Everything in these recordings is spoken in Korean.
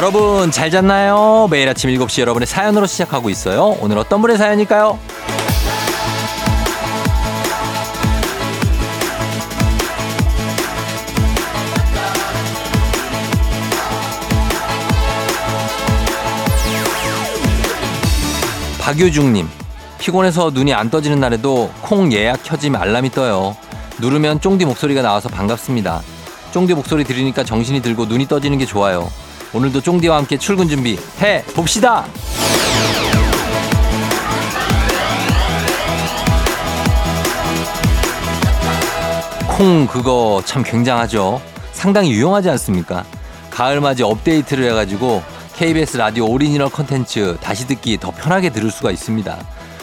여러분 잘 잤나요? 매일 아침 7시 여러분의 사연으로 시작하고 있어요. 오늘 어떤 분의 사연일까요? 박유중님 피곤해서 눈이 안 떠지는 날에도 콩 예약 켜짐 알람이 떠요. 누르면 쫑디 목소리가 나와서 반갑습니다. 쫑디 목소리 들으니까 정신이 들고 눈이 떠지는 게 좋아요. 오늘도 쫑디와 함께 출근 준비 해 봅시다. 콩 그거 참 굉장하죠. 상당히 유용하지 않습니까? 가을맞이 업데이트를 해가지고 KBS 라디오 오리지널 컨텐츠 다시 듣기 더 편하게 들을 수가 있습니다.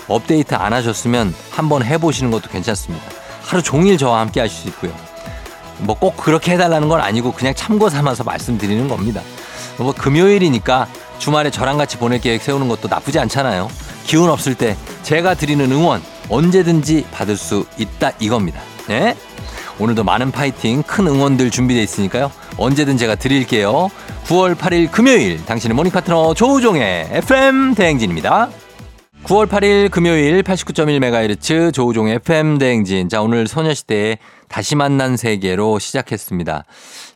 업데이트 안 하셨으면 한번 해보시는 것도 괜찮습니다. 하루 종일 저와 함께 하실 수 있고요. 뭐 꼭 그렇게 해달라는 건 아니고 그냥 참고 삼아서 말씀드리는 겁니다. 뭐 금요일이니까 주말에 저랑 같이 보낼 계획 세우는 것도 나쁘지 않잖아요. 기운 없을 때 제가 드리는 응원 언제든지 받을 수 있다 이겁니다. 네? 오늘도 많은 파이팅, 큰 응원들 준비되어 있으니까요. 언제든 제가 드릴게요. 9월 8일 금요일 당신의 morning 파트너 조우종의 FM 대행진입니다. 9월 8일 금요일 89.1MHz 조우종의 FM 대행진. 자, 오늘 소녀시대의 다시 만난 세계로 시작했습니다.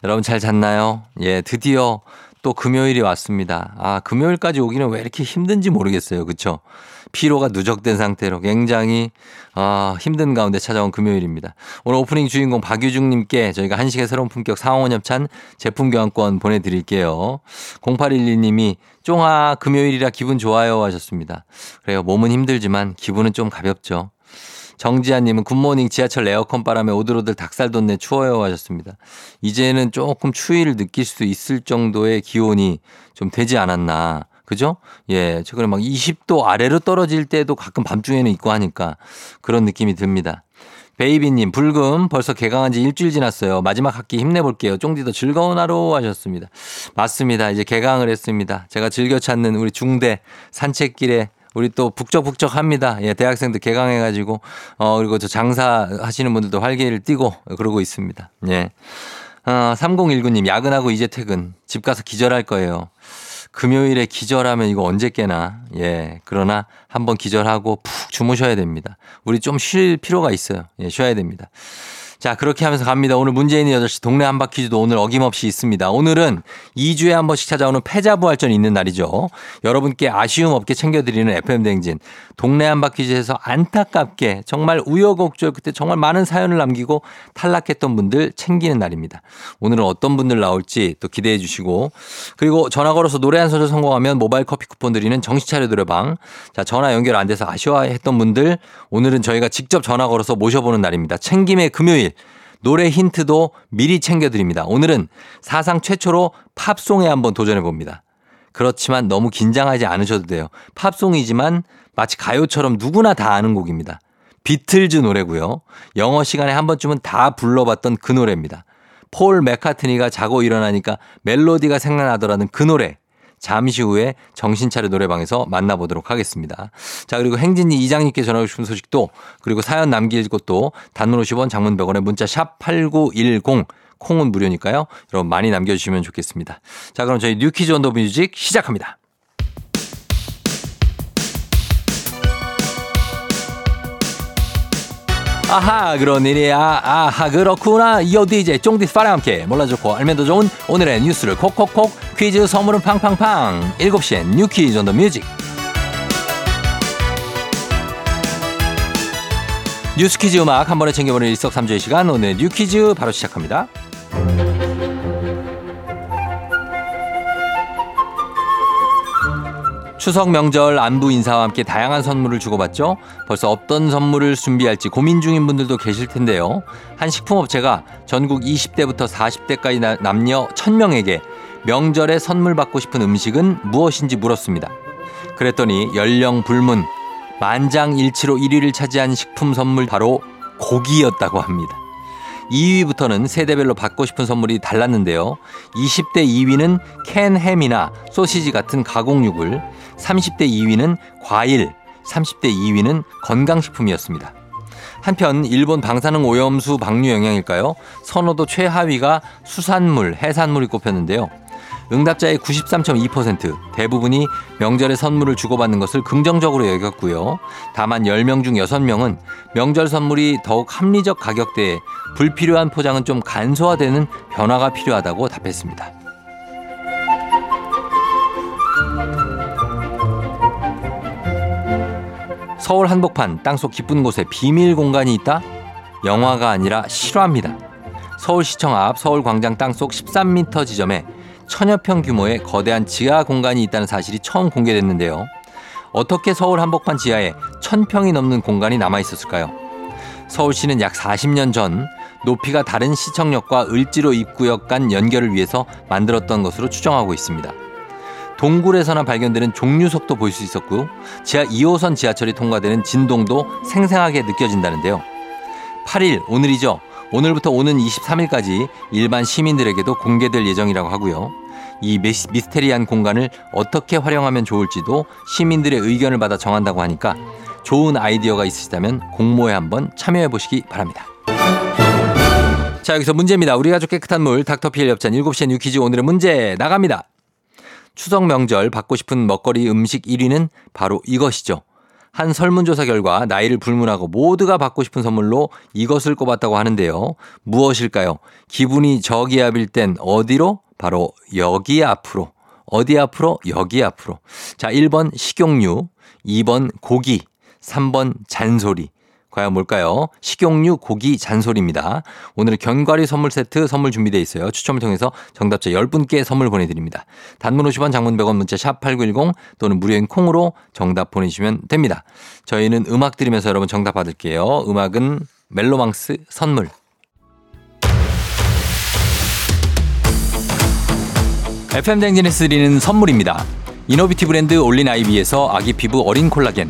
여러분 잘 잤나요? 예, 드디어 또 금요일이 왔습니다. 아, 금요일까지 오기는 왜 이렇게 힘든지 모르겠어요. 그쵸? 피로가 누적된 상태로 굉장히 아, 힘든 가운데 찾아온 금요일입니다. 오늘 오프닝 주인공 박유중 님께 저희가 한식의 새로운 품격 상원 협찬 제품 교환권 보내 드릴게요. 0812 님이 쫑아 금요일이라 기분 좋아요 하셨습니다. 그래요. 몸은 힘들지만 기분은 좀 가볍죠. 정지아님은 굿모닝 지하철 에어컨 바람에 오들오들 닭살 돋네 추워요 하셨습니다. 이제는 조금 추위를 느낄 수 있을 정도의 기온이 좀 되지 않았나. 그죠? 예. 최근에 막 20도 아래로 떨어질 때도 가끔 밤중에는 있고 하니까 그런 느낌이 듭니다. 베이비님, 불금 벌써 개강한 지 일주일 지났어요. 마지막 학기 힘내볼게요. 쫑디도 즐거운 하루 하셨습니다. 맞습니다. 이제 개강을 했습니다. 제가 즐겨 찾는 우리 중대 산책길에 우리 또 북적북적합니다. 예, 대학생들 개강해가지고 어 그리고 저 장사 하시는 분들도 활기를 띠고 그러고 있습니다. 예. 어, 3019님 야근하고 이제 퇴근 집 가서 기절할 거예요. 금요일에 기절하면 이거 언제 깨나. 예. 그러나 한번 기절하고 푹 주무셔야 됩니다. 우리 좀 쉴 필요가 있어요. 예, 쉬어야 됩니다. 자, 그렇게 하면서 갑니다. 오늘 문재인의 8시 동네 한바퀴즈도 오늘 어김없이 있습니다. 오늘은 2주에 한 번씩 찾아오는 패자부활전이 있는 날이죠. 여러분께 아쉬움 없게 챙겨드리는 FM댕진. 동네 한바퀴즈에서 안타깝게 정말 우여곡절 그때 정말 많은 사연을 남기고 탈락했던 분들 챙기는 날입니다. 오늘은 어떤 분들 나올지 또 기대해 주시고 그리고 전화 걸어서 노래 한 소절 성공하면 모바일 커피 쿠폰 드리는 정신차려 노래방. 자, 전화 연결 안 돼서 아쉬워했던 분들 오늘은 저희가 직접 전화 걸어서 모셔보는 날입니다. 챙김의 금요일. 노래 힌트도 미리 챙겨드립니다. 오늘은 사상 최초로 팝송에 한번 도전해 봅니다. 그렇지만 너무 긴장하지 않으셔도 돼요. 팝송이지만 마치 가요처럼 누구나 다 아는 곡입니다. 비틀즈 노래고요. 영어 시간에 한 번쯤은 다 불러봤던 그 노래입니다. 폴 맥카트니가 자고 일어나니까 멜로디가 생각나더라는 그 노래. 잠시 후에 정신차려 노래방에서 만나보도록 하겠습니다. 자, 그리고 행진이 이장님께 전하고 싶은 소식도 그리고 사연 남길 것도 단문 50원 장문 100원에 문자 샵 8910 콩은 무료니까요. 여러분 많이 남겨주시면 좋겠습니다. 자, 그럼 저희 뉴 퀴즈 on the music 시작합니다. 아하 그런 일이야 아하 그렇구나. 이어 DJ 쫑디 파랑 함께 몰라도 좋고 알면 더 좋은 오늘의 뉴스를 콕콕콕 퀴즈 선물은 팡팡팡. 7시엔 뉴 퀴즈 on the music. 뉴스 퀴즈 음악 한 번에 챙겨보는 일석삼조의 시간. 오늘 뉴 퀴즈 바로 시작합니다 추석 명절 안부 인사와 함께 다양한 선물을 주고받죠. 벌써 어떤 선물을 준비할지 고민 중인 분들도 계실 텐데요. 한 식품업체가 전국 20대부터 40대까지 남녀 1000명에게 명절에 선물 받고 싶은 음식은 무엇인지 물었습니다. 그랬더니 연령 불문 만장일치로 1위를 차지한 식품 선물 바로 고기였다고 합니다. 2위부터는 세대별로 받고 싶은 선물이 달랐는데요. 20대 2위는 캔 햄이나 소시지 같은 가공육을, 30대 2위는 과일, 30대 2위는 건강식품이었습니다. 한편 일본 방사능 오염수 방류 영향일까요? 선호도 최하위가 수산물, 해산물이 꼽혔는데요. 응답자의 93.2% 대부분이 명절에 선물을 주고받는 것을 긍정적으로 여겼고요. 다만 10명 중 6명은 명절 선물이 더욱 합리적 가격대에 불필요한 포장은 좀 간소화되는 변화가 필요하다고 답했습니다. 서울 한복판 땅속 깊은 곳에 비밀 공간이 있다? 영화가 아니라 실화입니다. 서울시청 앞 서울광장 땅속 13m 지점에 천여 평 규모의 거대한 지하 공간이 있다는 사실이 처음 공개됐는데요. 어떻게 서울 한복판 지하에 천 평이 넘는 공간이 남아 있었을까요? 서울시는 약 40년 전 높이가 다른 시청역과 을지로 입구역 간 연결을 위해서 만들었던 것으로 추정하고 있습니다. 동굴에서나 발견되는 종류석도 볼 수 있었고 지하 2호선 지하철이 통과되는 진동도 생생하게 느껴진다는데요. 8일 오늘이죠. 오늘부터 오는 23일까지 일반 시민들에게도 공개될 예정이라고 하고요. 이 미스테리한 공간을 어떻게 활용하면 좋을지도 시민들의 의견을 받아 정한다고 하니까 좋은 아이디어가 있으시다면 공모에 한번 참여해 보시기 바랍니다. 자, 여기서 문제입니다. 우리 가족 깨끗한 물 닥터피엘 협찬 7시에 뉴 퀴즈 오늘의 문제 나갑니다. 추석 명절 받고 싶은 먹거리 음식 1위는 바로 이것이죠. 한 설문조사 결과 나이를 불문하고 모두가 받고 싶은 선물로 이것을 꼽았다고 하는데요. 무엇일까요? 기분이 저기압일 땐 어디로? 바로 여기 앞으로. 어디 앞으로? 여기 앞으로. 자, 1번 식용유, 2번 고기, 3번 잔소리. 과연 뭘까요? 식용유, 고기, 잔소리입니다. 오늘 견과류 선물 세트 선물 준비되어 있어요. 추첨을 통해서 정답자 10분께 선물 보내드립니다. 단문 50원, 장문 100원 문자 샵 8910 또는 무료인 콩으로 정답 보내주시면 됩니다. 저희는 음악 들으면서 여러분 정답 받을게요. 음악은 멜로망스 선물. FM 댕진에스 드리는 선물입니다. 이노비티 브랜드 올린 아이비에서 아기 피부 어린 콜라겐.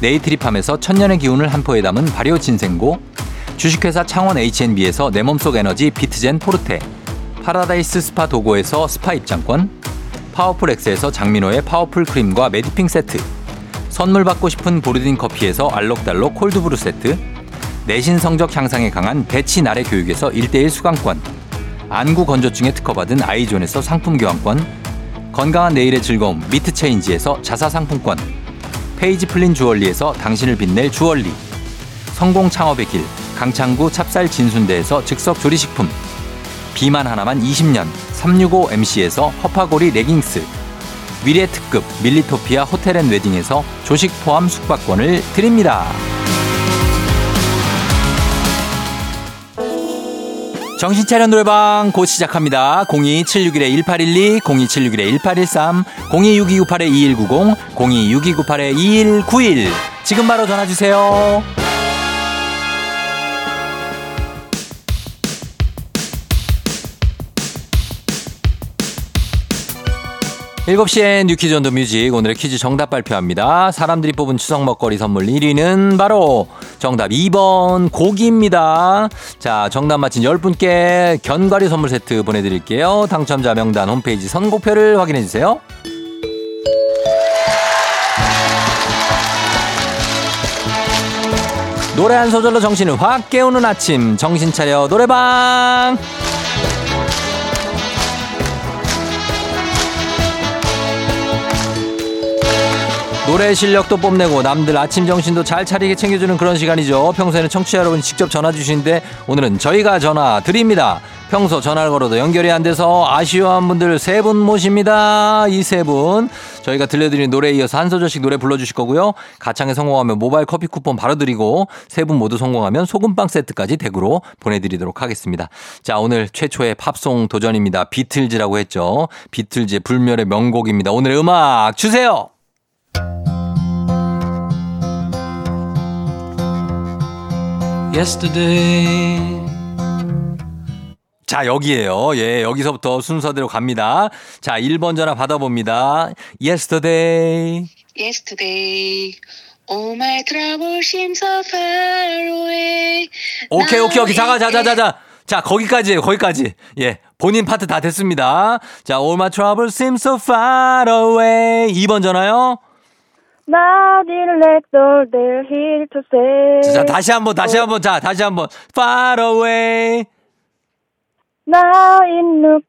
네이트리팜에서 천년의 기운을 한 포에 담은 발효 진생고, 주식회사 창원 H&B에서 내 몸속 에너지 비트젠 포르테, 파라다이스 스파 도고에서 스파 입장권, 파워풀 엑스에서 장민호의 파워풀 크림과 메디핑 세트, 선물 받고 싶은 보르딘 커피에서 알록달록 콜드브루 세트, 내신 성적 향상에 강한 대치 나래 교육에서 1대1 수강권, 안구 건조증에 특허받은 아이존에서 상품 교환권, 건강한 내일의 즐거움 미트체인지에서 자사 상품권, 페이지 플린 주얼리에서 당신을 빛낼 주얼리. 성공 창업의 길 강창구 찹쌀 진순대에서 즉석 조리식품. 비만 하나만 20년 365MC에서 허파고리 레깅스. 미래 특급 밀리토피아 호텔 앤 웨딩에서 조식 포함 숙박권을 드립니다. 정신차려 노래방 곧 시작합니다. 02761-1812, 02761-1813, 026298-2190, 026298-2191. 지금 바로 전화주세요. 7시엔 뉴퀴즈 온더 뮤직 오늘의 퀴즈 정답 발표합니다. 사람들이 뽑은 추석 먹거리 선물 1위는 바로 정답 2번 고기입니다. 자 정답 맞힌 10분께 견과류 선물 세트 보내드릴게요. 당첨자 명단 홈페이지 선곡표를 확인해주세요. 노래 한 소절로 정신을 확 깨우는 아침 정신 차려 노래방 노래 실력도 뽐내고 남들 아침 정신도 잘 차리게 챙겨주는 그런 시간이죠. 평소에는 청취자 여러분 직접 전화 주시는데 오늘은 저희가 전화 드립니다. 평소 전화를 걸어도 연결이 안 돼서 아쉬워한 분들 세 분 모십니다. 이 세 분. 저희가 들려드린 노래에 이어서 한 소절씩 노래 불러주실 거고요. 가창에 성공하면 모바일 커피 쿠폰 바로 드리고 세 분 모두 성공하면 소금빵 세트까지 댁으로 보내드리도록 하겠습니다. 자, 오늘 최초의 팝송 도전입니다. 비틀즈라고 했죠. 비틀즈의 불멸의 명곡입니다. 오늘의 음악 주세요! Yesterday. 자, 여기에요. 예, 여기서부터 순서대로 갑니다. 자, 1번 전화 받아봅니다. yesterday. yesterday. All my troubles seem so far away. 오케이, 오케이, 오케이. 자가, 자, 자, 자, 자. 자, 거기까지예요. 거기까지. 예. 본인 파트 다 됐습니다. 자, all my troubles seem so far away. 2번 전화요. Not in let all they're here to say. 자, 다시 한 번, 다시 한 번. 자, 다시 한 번. far away. Now in look,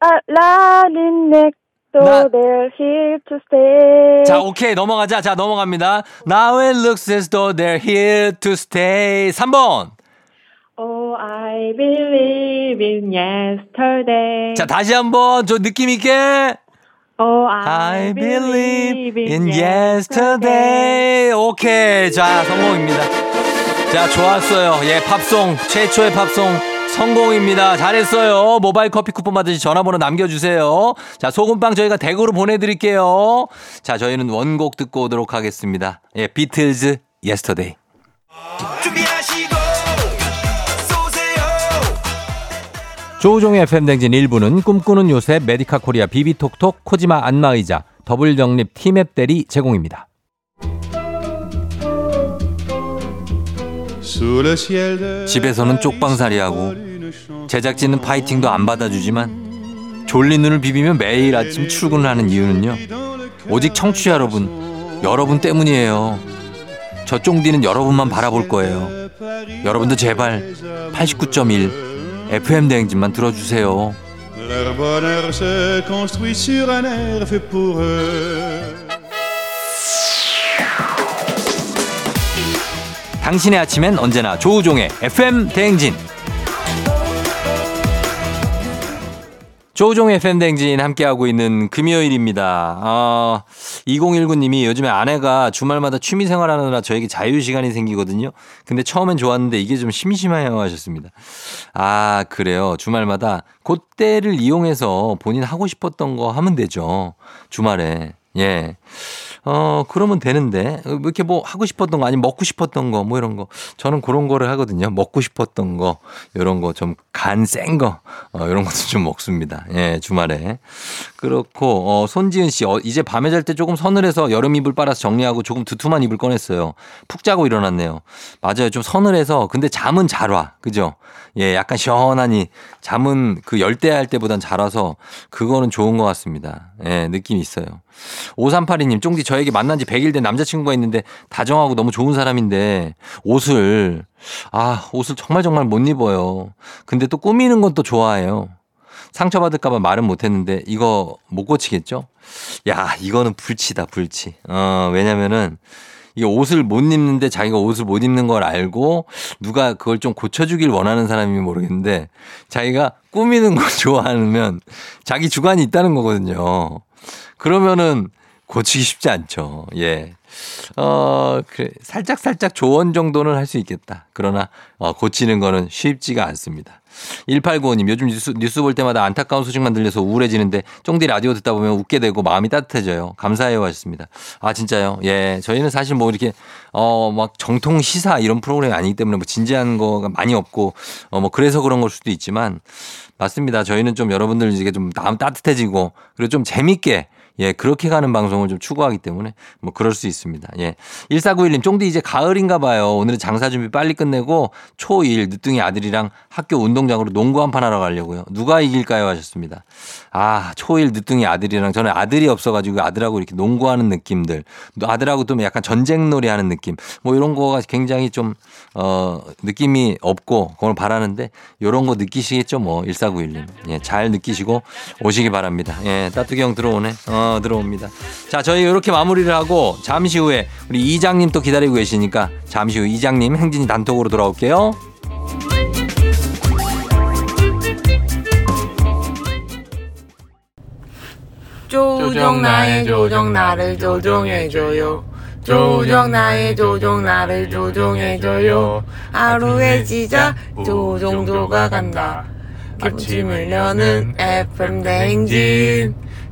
uh, not in next 나- they're here to stay. 자, 오케이. 넘어가자. 자, 넘어갑니다. Now it looks as though they're here to stay. 3번. Oh, I believe in yesterday. 자, 다시 한 번. 저 느낌 있게. Oh, I believe in yesterday. 오케이. 자, 성공입니다. 자, 좋았어요. 예, 팝송. 최초의 팝송. 성공입니다. 잘했어요. 모바일 커피 쿠폰 받으시 전화번호 남겨주세요. 자, 소금빵 저희가 댁으로 보내드릴게요. 자, 저희는 원곡 듣고 오도록 하겠습니다. 예, 비틀즈, yesterday. 준비하 조우종의 FM 대행진 1부는 꿈꾸는 요새 메디카 코리아 비비톡톡 코지마 안마의자 더블정립 티맵 대리 제공입니다. 집에서는 쪽방살이하고 제작진은 파이팅도 안 받아주지만 졸린 눈을 비비며 매일 아침 출근을 하는 이유는요. 오직 청취자 여러분, 여러분 때문이에요. 저 쫑디는 여러분만 바라볼 거예요. 여러분도 제발 89.1 FM 대행진만 들어주세요. Leur bonheur se construit sur un air fait pour eux. 당신의 아침엔 언제나 조우종의 FM 대행진. FM 대행진 함께하고 있는 금요일입니다. 어, 2019님이 요즘에 아내가 주말마다 취미 생활하느라 저에게 자유시간이 생기거든요. 근데 처음엔 좋았는데 이게 좀 심심해요 하셨습니다. 아, 그래요. 주말마다 그때를 이용해서 본인 하고 싶었던 거 하면 되죠. 주말에. 예. 어, 그러면 되는데, 뭐 이렇게 뭐 하고 싶었던 거, 아니면 먹고 싶었던 거, 뭐 이런 거. 저는 그런 거를 하거든요. 먹고 싶었던 거, 이런 거 좀 간 센 거, 어, 이런 것도 좀 먹습니다. 예, 주말에. 그렇고, 어, 손지은 씨, 어, 이제 밤에 잘 때 조금 서늘해서 여름 이불 빨아서 정리하고 조금 두툼한 이불 꺼냈어요. 푹 자고 일어났네요. 맞아요. 좀 서늘해서, 근데 잠은 잘 와. 그죠? 예, 약간 시원하니, 잠은 그 열대할 때보단 잘 와서, 그거는 좋은 것 같습니다. 예, 느낌이 있어요. 5382님, 쫑디 저에게 만난 지 100일 된 남자친구가 있는데 다정하고 너무 좋은 사람인데 옷을, 아, 옷을 정말 정말 못 입어요. 근데 또 꾸미는 건 또 좋아해요. 상처받을까봐 말은 못했는데 이거 못 고치겠죠? 야, 이거는 불치다, 불치. 어, 왜냐면은 이게 옷을 못 입는데 자기가 옷을 못 입는 걸 알고 누가 그걸 좀 고쳐주길 원하는 사람이 모르겠는데 자기가 꾸미는 걸 좋아하면 자기 주관이 있다는 거거든요. 그러면은 고치기 쉽지 않죠. 예. 어, 그래. 살짝 살짝 조언 정도는 할 수 있겠다. 그러나 어, 고치는 거는 쉽지가 않습니다. 1895님, 요즘 뉴스, 뉴스 볼 때마다 안타까운 소식만 들려서 우울해지는데 쫑디 라디오 듣다 보면 웃게 되고 마음이 따뜻해져요. 감사해요 하셨습니다. 아, 진짜요? 예. 저희는 사실 뭐 이렇게 어, 막 정통 시사 이런 프로그램이 아니기 때문에 뭐 진지한 거가 많이 없고 어, 뭐 그래서 그런 걸 수도 있지만 맞습니다. 저희는 좀 여러분들 이게 좀 마음 따뜻해지고 그리고 좀 재밌게 예, 그렇게 가는 방송을 좀 추구하기 때문에 뭐 그럴 수 있습니다. 예. 1491님, 쫑디 이제 가을인가 봐요. 오늘은 장사 준비 빨리 끝내고 초1 늦둥이 아들이랑 학교 운동장으로 농구 한 판 하러 가려고요. 누가 이길까요? 하셨습니다. 아, 초1 늦둥이 아들이랑 저는 아들이 없어가지고 아들하고 이렇게 농구하는 느낌들. 아들하고 또 약간 전쟁놀이 하는 느낌. 뭐 이런 거가 굉장히 좀, 어, 느낌이 없고 그걸 바라는데 이런 거 느끼시겠죠? 뭐 1491님. 예, 잘 느끼시고 오시기 바랍니다. 예, 따뚜기 형 들어오네. 어, 어, 들어옵니다. 자, 저희 이렇게 마무리를 하고 잠시 후에 우리 이장님 또 기다리고 계시니까 잠시 후 이장님 행진이 단톡으로 돌아올게요. 조정 나의 조정 나를 조정해줘요. 조정 나의 조정 나를 조정해줘요. 하루의 시작 조정조가 간다. 아침을 여는 FM 대행진.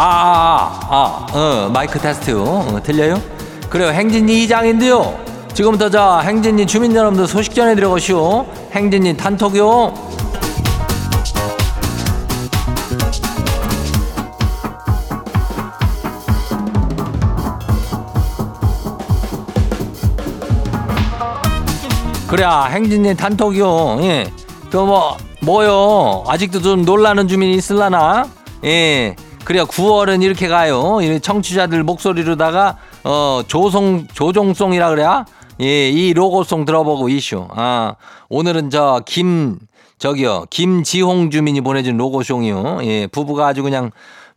아, 아, 아, 어, 마이크 테스트. 어, 들려요? 그래요. 행진이 이장인데요. 지금부터 자, 행진이 주민 여러분들 소식 전해드려 가시오. 행진이 단톡요. 그래, 행진이 단톡요. 예. 그 뭐, 뭐요? 아직도 좀 놀라는 주민이 있을라나? 예. 그래야 9월은 이렇게 가요. 이 청취자들 목소리로다가 어 조송 조종송이라 그래야 예, 이 로고송 들어보고 이슈. 아, 오늘은 저 김 저기요. 김지홍 주민이 보내준 로고송이요. 예, 부부가 아주 그냥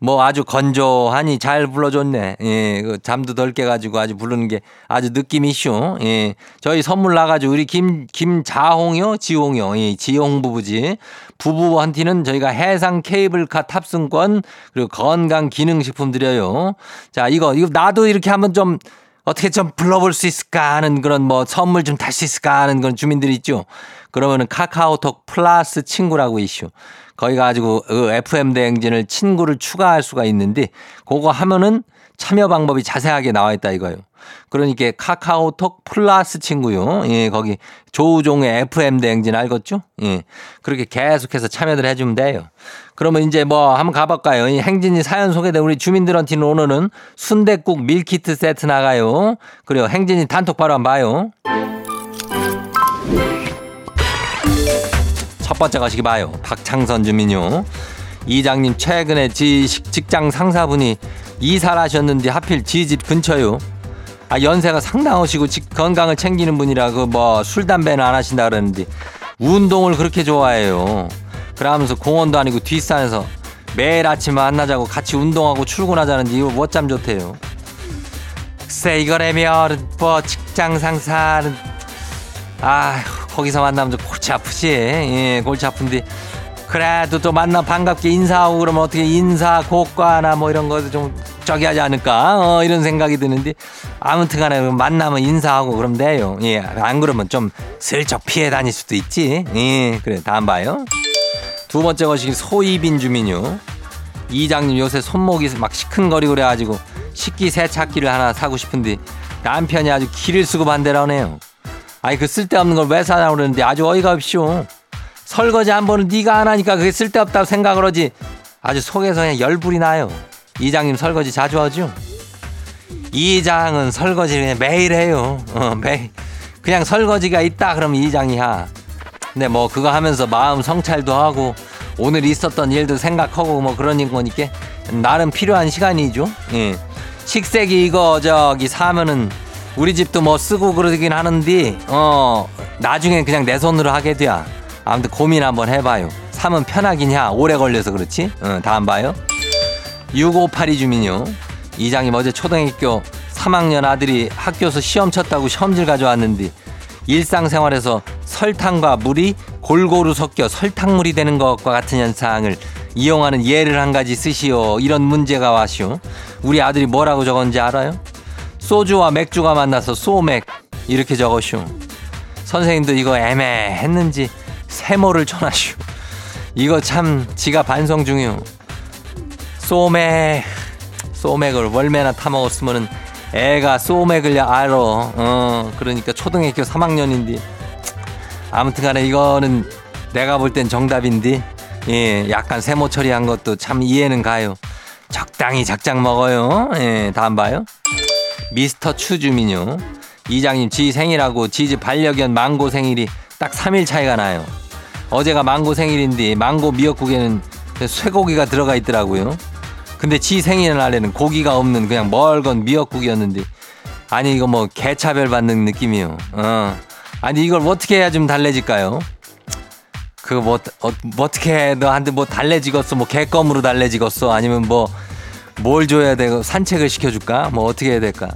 뭐 아주 건조하니 잘 불러줬네. 예, 그 잠도 덜 깨가지고 아주 부르는 게 아주 느낌 이슈. 예, 저희 선물 나가지고 우리 김, 김자홍이요? 지홍이요? 예, 지홍 부부지. 부부한테는 저희가 해상 케이블카 탑승권 그리고 건강 기능식품 드려요. 자, 이거, 이거 나도 이렇게 한번 좀 어떻게 좀 불러볼 수 있을까 하는 그런 뭐 선물 좀 탈 수 있을까 하는 그런 주민들이 있죠. 그러면은 카카오톡 플러스 친구라고 이슈. 거기 가지고 그 FM 대행진을 친구를 추가할 수가 있는데 그거 하면은 참여 방법이 자세하게 나와 있다 이거예요. 그러니까 카카오톡 플러스 친구요. 예, 거기 조우종의 FM 대행진 알겠죠? 예. 그렇게 계속해서 참여들 해주면 돼요. 그러면 이제 뭐 한번 가볼까요? 이 행진이 사연 소개된 우리 주민들한테는 오늘은 순대국 밀키트 세트 나가요. 그리고 행진이 단톡 바로 한번 봐요. 첫 번째 가시기 봐요. 박창선 주민요. 이장님 최근에 지 직장 상사분이 이사를 하셨는데 하필 지 집 근처요. 아 연세가 상당하시고 직- 건강을 챙기는 분이라 그 뭐 술 담배는 안 하신다 그러는데 운동을 그렇게 좋아해요. 그러면서 공원도 아니고 뒷산에서 매일 아침 만나자고 같이 운동하고 출근하자는데 이거 뭐참 좋대요. 글쎄 이거라면 뭐 직장 상사는 아 거기서 만나면 좀 골치 아프지. 예, 골치 아픈데 그래도 또 만나 반갑게 인사하고 그러면 어떻게 인사 고과나 뭐 이런 것도 좀 저기 하지 않을까 어, 이런 생각이 드는데 아무튼 간에 만나면 인사하고 그러면 돼요. 예, 안 그러면 좀 슬쩍 피해 다닐 수도 있지. 예, 그래 다음 봐요. 두 번째 것이 소이빈 주민요. 이장님 요새 손목이 막 시큰거리고 그래가지고 식기 세탁기를 하나 사고 싶은데 남편이 아주 기를 쓰고 반대를 하네요. 아니 그 쓸데없는 걸 왜 사냐고 그러는데 아주 어이가 없쇼. 설거지 한 번은 네가 안 하니까 그게 쓸데없다고 생각을 하지. 아주 속에서 그냥 열불이 나요. 이장님 설거지 자주 하죠? 이장은 설거지를 그냥 매일 해요. 어, 매일. 그냥 설거지가 있다 그러면 이장이 하. 근데 뭐 그거 하면서 마음 성찰도 하고 오늘 있었던 일도 생각하고 뭐 그런 거니까 나름 필요한 시간이죠. 예. 식세기 이거 저기 사면은 우리 집도 뭐 쓰고 그러긴 하는데 어 나중에 그냥 내 손으로 하게 돼야 아무튼 고민 한번 해봐요. 사면 편하긴 야 오래 걸려서 그렇지. 어, 다음 봐요. 6582 주민요. 이장님 어제 초등학교 3학년 아들이 학교에서 시험 쳤다고 시험지를 가져왔는데 일상생활에서 설탕과 물이 골고루 섞여 설탕물이 되는 것과 같은 현상을 이용하는 예를 한 가지 쓰시오. 이런 문제가 왔시오. 우리 아들이 뭐라고 적었는지 알아요? 소주와 맥주가 만나서 소맥 이렇게 적었슈. 선생님도 이거 애매했는지 세모를 쳐놨슈. 이거 참 지가 반성 중이오. 소맥 소맥을 월매나 타먹었으면은 애가 소맥을 알아. 어, 그러니까 초등학교 3학년인데. 아무튼 간에 이거는 내가 볼 땐 정답인데 예, 약간 세모 처리한 것도 참 이해는 가요. 적당히 작작 먹어요. 예, 다음 봐요. 미스터 추주민요. 이장님 지 생일하고 지지 반려견 망고 생일이 딱 3일 차이가 나요. 어제가 망고 생일인데 망고 미역국에는 쇠고기가 들어가 있더라고요. 근데 지 생일 날에는 고기가 없는 그냥 멀건 미역국이었는데 아니 이거 뭐 개차별 받는 느낌이요. 어. 아니 이걸 어떻게 해야 좀 달래질까요? 그거 뭐, 어, 뭐 어 떻게 해? 너한테 뭐 달래지겠어? 뭐 개껌으로 달래지겠어? 아니면 뭐 뭘 줘야 되고 산책을 시켜줄까? 뭐 어떻게 해야 될까?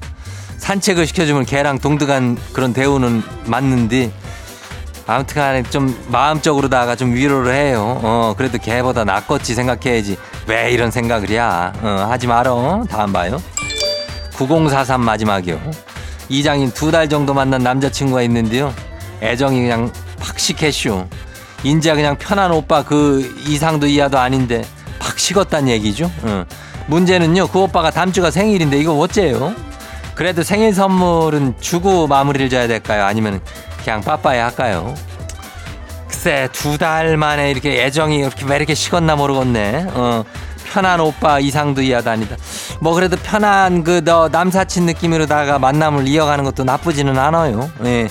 산책을 시켜주면 개랑 동등한 그런 대우는 맞는데 아무튼 간에 좀 마음적으로 다가 좀 위로를 해요. 어, 그래도 개보다 낫겠지 생각해야지. 왜 이런 생각을 해야? 어, 하지 말어. 다음 봐요. 9043 마지막이요. 이장님 두달 정도 만난 남자친구가 있는데요. 애정이 그냥 팍 식했쇼. 인자 그냥 편한 오빠 그 이상도 이하도 아닌데 팍 식었단 얘기죠. 어. 문제는요. 그 오빠가 다음 주가 생일인데 이거 어째요? 그래도 생일 선물은 주고 마무리를 져야 될까요? 아니면 그냥 빠빠이 할까요? 글쎄 두 달 만에 이렇게 애정이 이렇게 왜 이렇게 식었나 모르겠네. 어, 편한 오빠 이상도 이하도 아니다. 뭐 그래도 편한 그 너 남사친 느낌으로다가 만남을 이어가는 것도 나쁘지는 않아요. 예.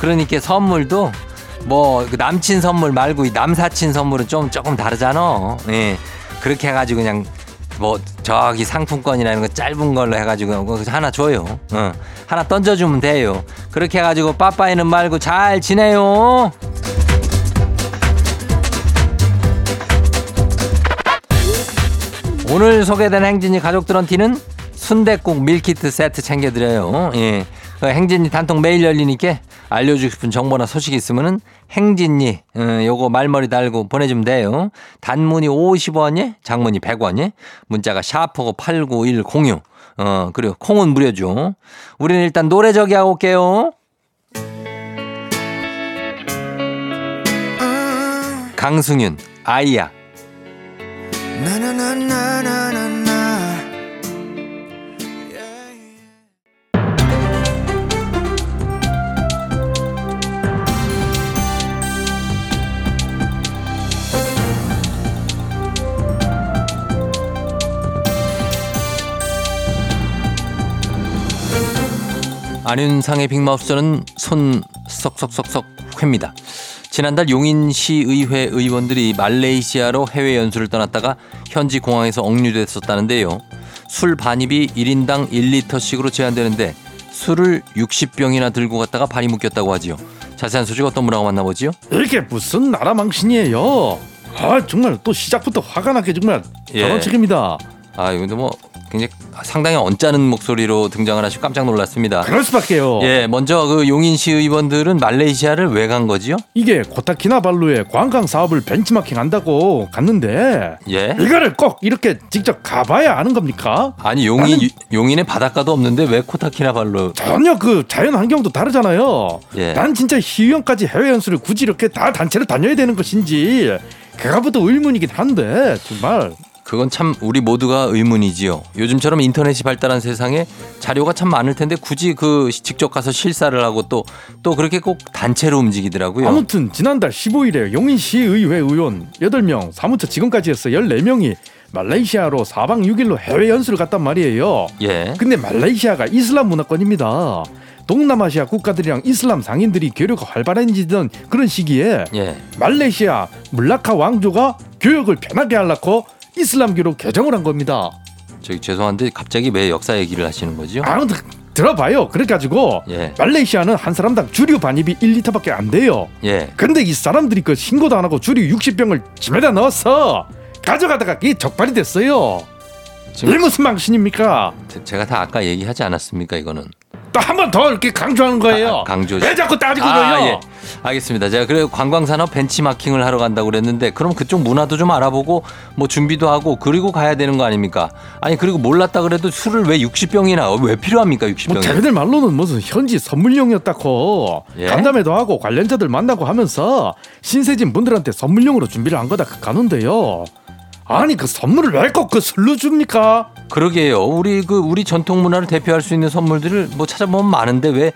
그러니까 선물도 뭐 그 남친 선물 말고 이 남사친 선물은 좀 조금 다르잖아. 예. 그렇게 해가지고 그냥 뭐 저기 상품권이나 이런 거 짧은 걸로 해가지고 하나 줘요. 어. 하나 던져주면 돼요. 그렇게 해가지고 빠빠이는 말고 잘 지내요. 오늘 소개된 행진이 가족들한테는 순댓국 밀키트 세트 챙겨드려요. 예. 그 행진이 단통 매일 열리니까 알려주고 싶은 정보나 소식 있으면은 행진이 어, 요거 말머리 달고 보내주면 돼요. 단문이 50원이, 장문이 100원이, 문자가 샤프고 89106. 어 그리고 콩은 무료죠. 우리는 일단 노래 저기 하고 올게요. 강승윤 아이야. 안윤상의 빅마우스는 손 썩썩썩썩 회입니다. 지난달 용인시의회 의원들이 말레이시아로 해외 연수를 떠났다가 현지 공항에서 억류됐었다는데요. 술 반입이 1인당 1리터씩으로 제한되는데 술을 60병이나 들고 갔다가 발이 묶였다고 하지요. 자세한 소식 어떤 분하고 만나보지요? 이게 무슨 나라 망신이에요? 아 정말 또 시작부터 화가 나게 정말 예. 저런 책입니다. 아, 이것도 뭐 굉장히 상당히 언짢은 목소리로 등장을 하시고 깜짝 놀랐습니다. 그럴 수밖에요. 예, 먼저 그 용인시 의원들은 말레이시아를 왜 간 거지요? 이게 코타키나발루의 관광 사업을 벤치마킹 한다고 갔는데 예? 이거를 꼭 이렇게 직접 가봐야 아는 겁니까? 아니 용인 나는- 용인에 바닷가도 없는데 왜 코타키나발루? 전혀 그 자연 환경도 다르잖아요. 예. 난 진짜 희유형까지 해외 연수를 굳이 이렇게 다 단체로 다녀야 되는 것인지 그가부터 의문이긴 한데 정말 그건 참 우리 모두가 의문이지요. 요즘처럼 인터넷이 발달한 세상에 자료가 참 많을 텐데 굳이 그 직접 가서 실사를 하고 또또 그렇게 꼭 단체로 움직이더라고요. 아무튼 지난달 15일에 용인시의회 의원 8명 사무처 직원까지 해서 14명이 말레이시아로 4박 6일로 해외 연수를 갔단 말이에요. 예. 근데 말레이시아가 이슬람 문화권입니다. 동남아시아 국가들이랑 이슬람 상인들이 교류가 활발해지던 그런 시기에 예. 말레이시아 물라카 왕조가 교역을 편하게 하려고 이슬람교로 개정을 한 겁니다. 저기 죄송한데 갑자기 왜 역사 얘기를 하시는 거죠? 아무튼 들어봐요. 그래가지고 예. 말레이시아는 한 사람당 주류 반입이 1리터밖에 안 돼요. 예. 근데 이 사람들이 그 신고도 안 하고 주류 60병을 집에다 넣어서 가져가다가 이게 적발이 됐어요. 지금 무슨 망신입니까? 제- 제가 다 아까 얘기하지 않았습니까 이거는? 또 한 번 더 이렇게 강조하는 거예요. 아, 강조. 왜 자꾸 따지고 아, 그래요? 예. 알겠습니다. 제가 그래 관광산업 벤치마킹을 하러 간다고 그랬는데 그럼 그쪽 문화도 좀 알아보고 뭐 준비도 하고 그리고 가야 되는 거 아닙니까? 아니 그리고 몰랐다 그래도 술을 왜 60병이나 왜 필요합니까 60병이? 뭐 자기들 말로는 무슨 현지 선물용이었다고 예? 간담회도 하고 관련자들 만나고 하면서 신세진 분들한테 선물용으로 준비를 한 거다 그 가는데요. 아니 그 선물을 왜 꼭 그 술로 줍니까? 그러게요. 우리 그 우리 전통 문화를 대표할 수 있는 선물들을 뭐 찾아보면 많은데 왜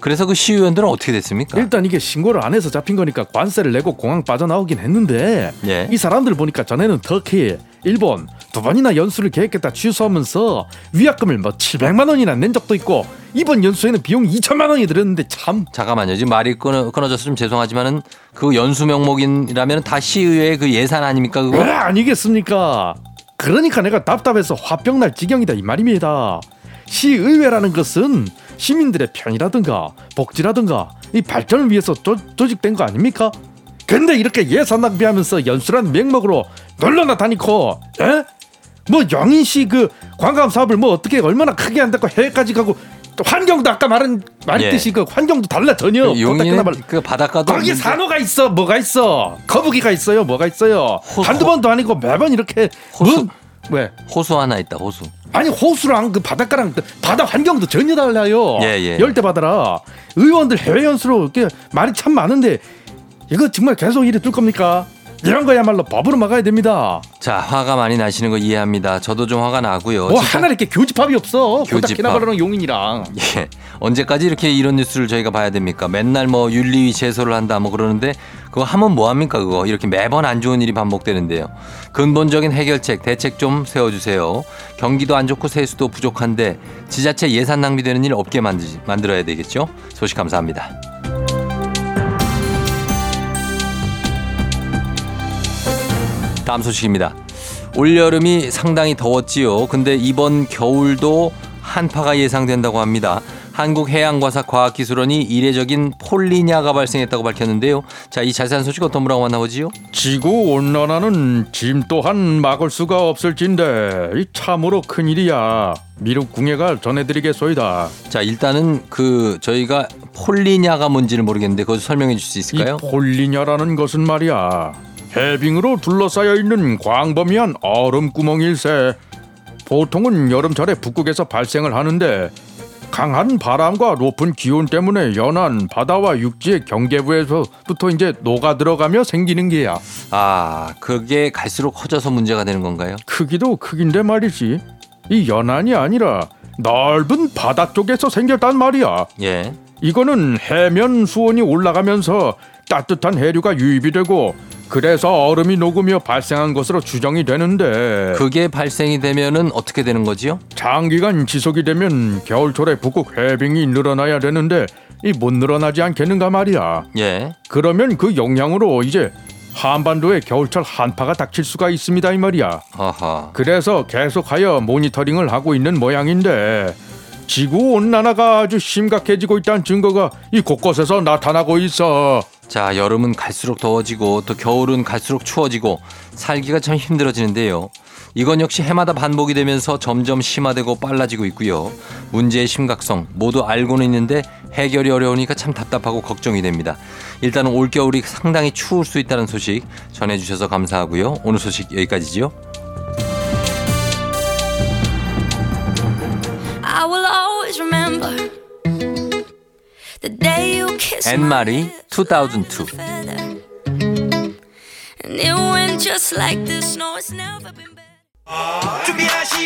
그래서 그 시의원들은 어떻게 됐습니까? 일단 이게 신고를 안 해서 잡힌 거니까 관세를 내고 공항 빠져나오긴 했는데 예. 이 사람들 보니까 전에는 터키, 일본 두 번이나 연수를 계획했다 취소하면서 위약금을 뭐 700만 원이나 낸 적도 있고 이번 연수에는 비용 2천만 원이 들었는데 참 잠깐만요. 지금 말이 끊어, 끊어져서 좀 죄송하지만은 그 연수 명목이라면 다 시의회 그 예산 아닙니까 그거? 왜 아니겠습니까? 그러니까 내가 답답해서 화병 날 지경이다 이 말입니다. 시의회라는 것은 시민들의 편이라든가 복지라든가 이 발전을 위해서 조, 조직된 거 아닙니까? 근데 이렇게 예산 낭비하면서 연수란 명목으로 놀러나 다니고, 에? 뭐 영인시 그 관광 사업을 뭐 어떻게 얼마나 크게 한다고 해외까지 가고 또 환경도 아까 말한 말했듯이 그 환경도 달라 전혀. 그그 바닷가도 거기 산호가 있어 뭐가 있어 거북이가 있어요 뭐가 있어요 호- 한두 호- 번도 아니고 매번 이렇게 호수. 뭐, 왜 호수 하나 있다 호수. 아니 호수랑 그 바닷가랑 그 바다 환경도 전혀 달라요 예, 예. 열대 바다라 의원들 해외 연수로 이렇게 말이 참 많은데 이거 정말 계속 이래 둘 겁니까 이런 거야말로 법으로 막아야 됩니다 자 화가 많이 나시는 거 이해합니다. 저도 좀 화가 나고요. 뭐 하나 이렇게 교집합이 없어 교집합. 고다키나바라랑 용인이랑 예. 언제까지 이렇게 이런 뉴스를 저희가 봐야 됩니까? 맨날 뭐 윤리위 제소를 한다 뭐 그러는데 그거 하면 뭐 합니까 그거? 이렇게 매번 안 좋은 일이 반복되는데요. 근본적인 해결책, 대책 좀 세워 주세요. 경기도 안 좋고 세수도 부족한데 지자체 예산 낭비되는 일 없게 만들, 만들어야 되겠죠? 소식 감사합니다. 다음 소식입니다. 올여름이 상당히 더웠지요. 근데 이번 겨울도 한파가 예상된다고 합니다. 한국해양과학과학기술원이 이례적인 폴리냐가 발생했다고 밝혔는데요. 자, 이 자세한 소식 어떤 분하고 만나보지요? 지구 온난화는 짐 또한 막을 수가 없을진데 이 참으로 큰 일이야 미륵 궁예가 전해드리겠소이다 자, 일단은 그 저희가 폴리냐가 뭔지를 모르겠는데 그거 설명해 줄 수 있을까요? 이 폴리냐라는 것은 말이야 해빙으로 둘러싸여 있는 광범위한 얼음 구멍일세 보통은 여름철에 북극에서 발생을 하는데 강한 바람과 높은 기온 때문에 연안 바다와 육지의 경계부에서부터 이제 녹아 들어가며 생기는 게야 아, 그게 갈수록 커져서 문제가 되는 건가요? 크기도 크긴데 말이지 이 연안이 아니라 넓은 바다 쪽에서 생겼단 말이야 예. 이거는 해면 수온이 올라가면서 따뜻한 해류가 유입이 되고 그래서 얼음이 녹으며 발생한 것으로 추정이 되는데 그게 발생이 되면은 어떻게 되는 거지요? 장기간 지속이 되면 겨울철에 북극 해빙이 늘어나야 되는데 이 못 늘어나지 않겠는가 말이야 예. 그러면 그 영향으로 이제 한반도에 겨울철 한파가 닥칠 수가 있습니다 이 말이야 아하. 그래서 계속하여 모니터링을 하고 있는 모양인데 지구 온난화가 아주 심각해지고 있다는 증거가 이 곳곳에서 나타나고 있어. 자, 여름은 갈수록 더워지고 또 겨울은 갈수록 추워지고 살기가 참 힘들어지는데요. 이건 역시 해마다 반복이 되면서 점점 심화되고 빨라지고 있고요. 문제의 심각성 모두 알고는 있는데 해결이 어려우니까 참 답답하고 걱정이 됩니다. 일단은 올겨울이 상당히 추울 수 있다는 소식 전해주셔서 감사하고요. 오늘 소식 여기까지죠.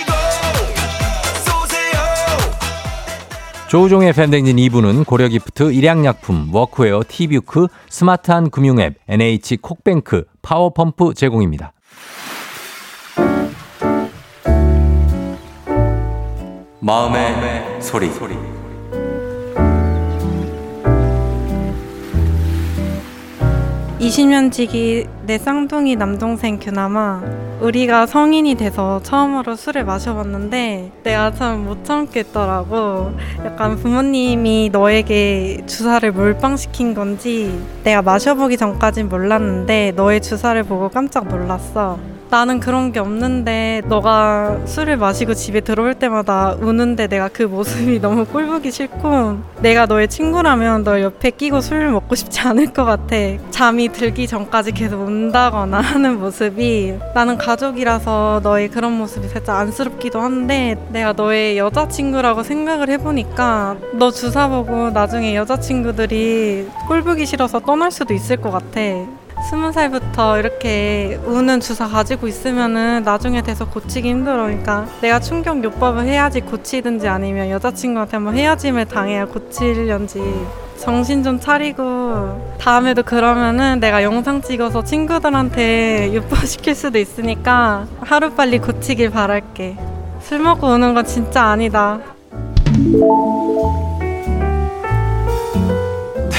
고 쏘세요. 조우종의 FM 대행진 2부는 고려기프트, 일양약품, 워크웨어, 티뷰크, 스마트한 금융앱, NH 콕뱅크, 파워펌프 제공입니다. 마음의, 소리. 20년지기 내 쌍둥이 남동생 규남아 우리가 성인이 돼서 처음으로 술을 마셔봤는데 내가 참 못 참겠더라고. 약간 부모님이 너에게 주사를 몰빵시킨 건지 내가 마셔보기 전까진 몰랐는데 너의 주사를 보고 깜짝 놀랐어 나는 그런 게 없는데 너가 술을 마시고 집에 들어올 때마다 우는데 내가 그 모습이 너무 꼴보기 싫고 내가 너의 친구라면 너 옆에 끼고 술 먹고 싶지 않을 것 같아. 잠이 들기 전까지 계속 운다거나 하는 모습이 나는 가족이라서 너의 그런 모습이 살짝 안쓰럽기도 한데 내가 너의 여자친구라고 생각을 해보니까 너 주사 보고 나중에 여자친구들이 꼴보기 싫어서 떠날 수도 있을 것 같아 스무 살부터 이렇게 우는 주사 가지고 있으면은 나중에 돼서 고치기 힘들어. 그러니까 내가 충격 요법을 해야지 고치든지 아니면 여자친구한테 한번 헤어짐을 당해야 고치려는지 정신 좀 차리고 다음에도 그러면은 내가 영상 찍어서 친구들한테 유포시킬 수도 있으니까 하루빨리 고치길 바랄게. 술 먹고 우는 건 진짜 아니다.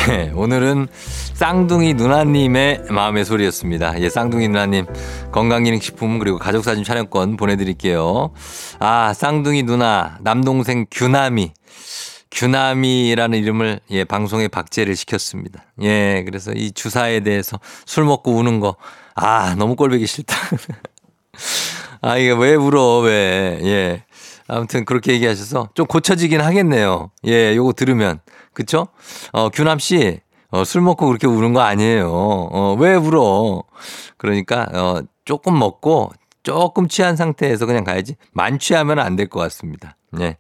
네, 오늘은 쌍둥이 누나님의 마음의 소리였습니다. 예, 쌍둥이 누나님 건강기능식품 그리고 가족사진 촬영권 보내드릴게요. 아, 쌍둥이 누나 남동생 규남이 규남이라는 이름을 예, 방송에 박제를 시켰습니다. 예, 그래서 이 주사에 대해서 술 먹고 우는 거 아, 너무 꼴보기 싫다. 아, 이게 왜 울어, 왜. 예. 아무튼 그렇게 얘기하셔서 좀 고쳐지긴 하겠네요. 예, 요거 들으면. 그쵸? 어, 규남 씨, 어, 술 먹고 그렇게 우는 거 아니에요. 어, 왜 울어? 그러니까, 어, 조금 먹고 조금 취한 상태에서 그냥 가야지. 만취하면 안 될 것 같습니다. 예.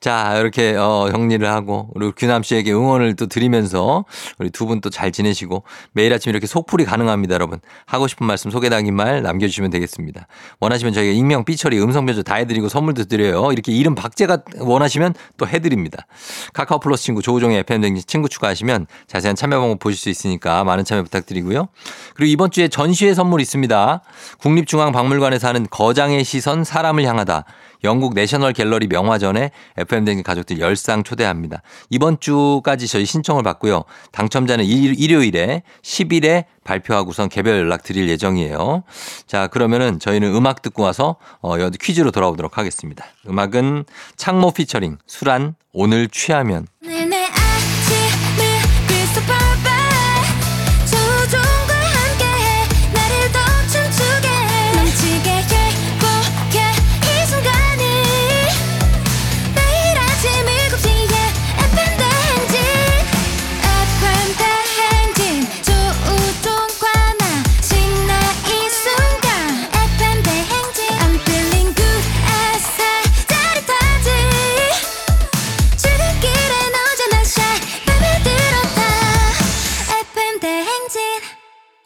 자, 이렇게, 어, 정리를 하고, 그리고 규남 씨에게 응원을 또 드리면서, 우리 두 분 또 잘 지내시고, 매일 아침 이렇게 속풀이 가능합니다, 여러분. 하고 싶은 말씀, 소개 담긴 말 남겨주시면 되겠습니다. 원하시면 저희가 익명, 삐처리, 음성변조 다 해드리고 선물도 드려요. 이렇게 이름 박제가 원하시면 또 해드립니다. 카카오 플러스 친구, 조우종의 FM댕지 친구 추가하시면 자세한 참여 방법 보실 수 있으니까 많은 참여 부탁드리고요. 그리고 이번 주에 전시회 선물 있습니다. 국립중앙박물관에서 하는 거장의 시선, 사람을 향하다. 영국 내셔널 갤러리 명화전에 FM댕진 가족들 열상 초대합니다. 이번 주까지 저희 신청을 받고요. 당첨자는 일, 일요일에 10일에 발표하고선 개별 연락 드릴 예정이에요. 자, 그러면은 저희는 음악 듣고 와서 어, 여- 퀴즈로 돌아오도록 하겠습니다. 음악은 창모 피처링 술안 오늘 취하면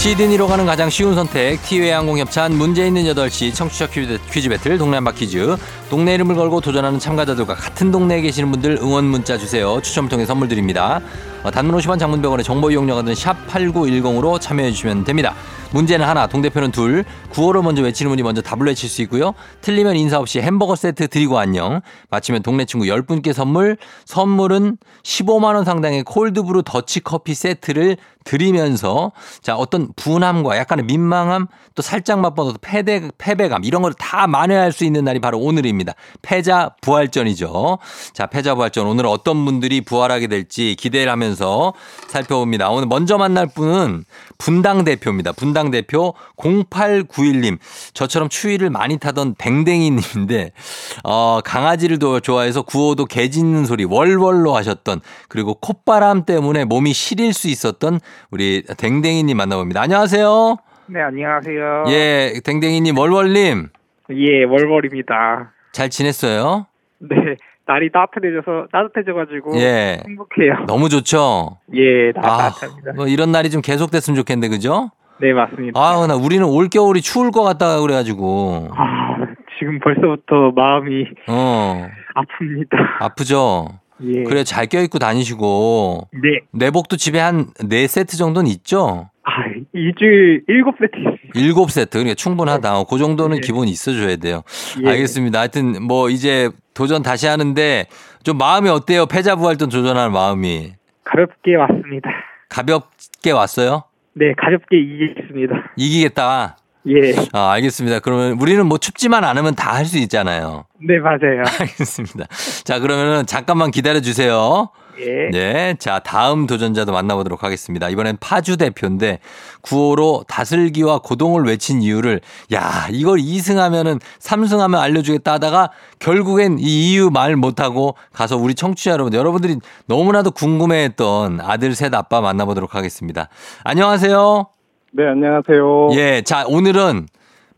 시드니로 가는 가장 쉬운 선택 티웨이 항공협찬 문제 있는 8시 청취자 퀴즈, 퀴즈 배틀 동네 한바 퀴즈. 동네 이름을 걸고 도전하는 참가자들과 같은 동네에 계시는 분들 응원 문자 주세요. 추첨을 통해 선물 드립니다. 어, 단문 50원 장문병원의 정보 이용료가 드는 샵 8910으로 참여해 주시면 됩니다. 문제는 하나 동대표는 둘 구호를 먼저 외치는 분이 먼저 답을 외칠 수 있고요. 틀리면 인사 없이 햄버거 세트 드리고 안녕. 마치면 동네 친구 10분께 선물. 선물은 15만원 상당의 콜드브루 더치커피 세트를 드리면서 자 어떤 분함과 약간의 민망함 또 살짝 맛보다 패배, 패배감 이런 걸 다 만회할 수 있는 날이 바로 오늘입니다. 패자 부활전이죠. 자 패자 부활전. 오늘 어떤 분들이 부활하게 될지 기대를 하면서 살펴봅니다. 오늘 먼저 만날 분은 분당 대표입니다. 분당 대표 0891님 저처럼 추위를 많이 타던 댕댕이님인데 어, 강아지를 더 좋아해서 구호도 개 짖는 소리 월월로 하셨던 그리고 콧바람 때문에 몸이 시릴 수 있었던 우리 댕댕이님 만나봅니다. 안녕하세요. 네, 안녕하세요. 예, 댕댕이님 월월님 예, 월월입니다. 잘 지냈어요? 네, 날이 따뜻해져서, 따뜻해져가지고. 예. 행복해요. 너무 좋죠. 예, 나 아, 따뜻합니다. 뭐 이런 날이 좀 계속됐으면 좋겠는데 그죠? 네, 맞습니다. 아우 나 우리는 올 겨울이 추울 것 같다 그래가지고 아, 지금 벌써부터 마음이 어 아픕니다. 아프죠. 예. 그래 잘 껴입고 다니시고 네. 내복도 집에 한 네 세트 정도는 있죠. 아, 2주일 7세트 있습니다. 일곱 세트 그러니까 충분하다. 어, 그 정도는 기본 있어줘야 돼요. 예. 알겠습니다. 하여튼 뭐 이제 도전 다시 하는데 좀 마음이 어때요? 패자 부활전 도전하는 마음이 가볍게 왔습니다. 가볍게 왔어요? 네, 가볍게 이기겠습니다. 이기겠다. 예. 아, 알겠습니다. 그러면 우리는 뭐 춥지만 않으면 다 할 수 있잖아요. 네, 맞아요. 알겠습니다. 자, 그러면은 잠깐만 기다려 주세요. 예. 네. 자, 다음 도전자도 만나보도록 하겠습니다. 이번엔 파주 대표인데 구호로 다슬기와 고동을 외친 이유를 야, 이걸 2승하면은 3승하면 알려주겠다 하다가 결국엔 이 이유 말 못하고 가서 우리 청취자 여러분, 여러분들이 너무나도 궁금해했던 아들 셋 아빠 만나보도록 하겠습니다. 안녕하세요. 네, 안녕하세요. 예. 자, 오늘은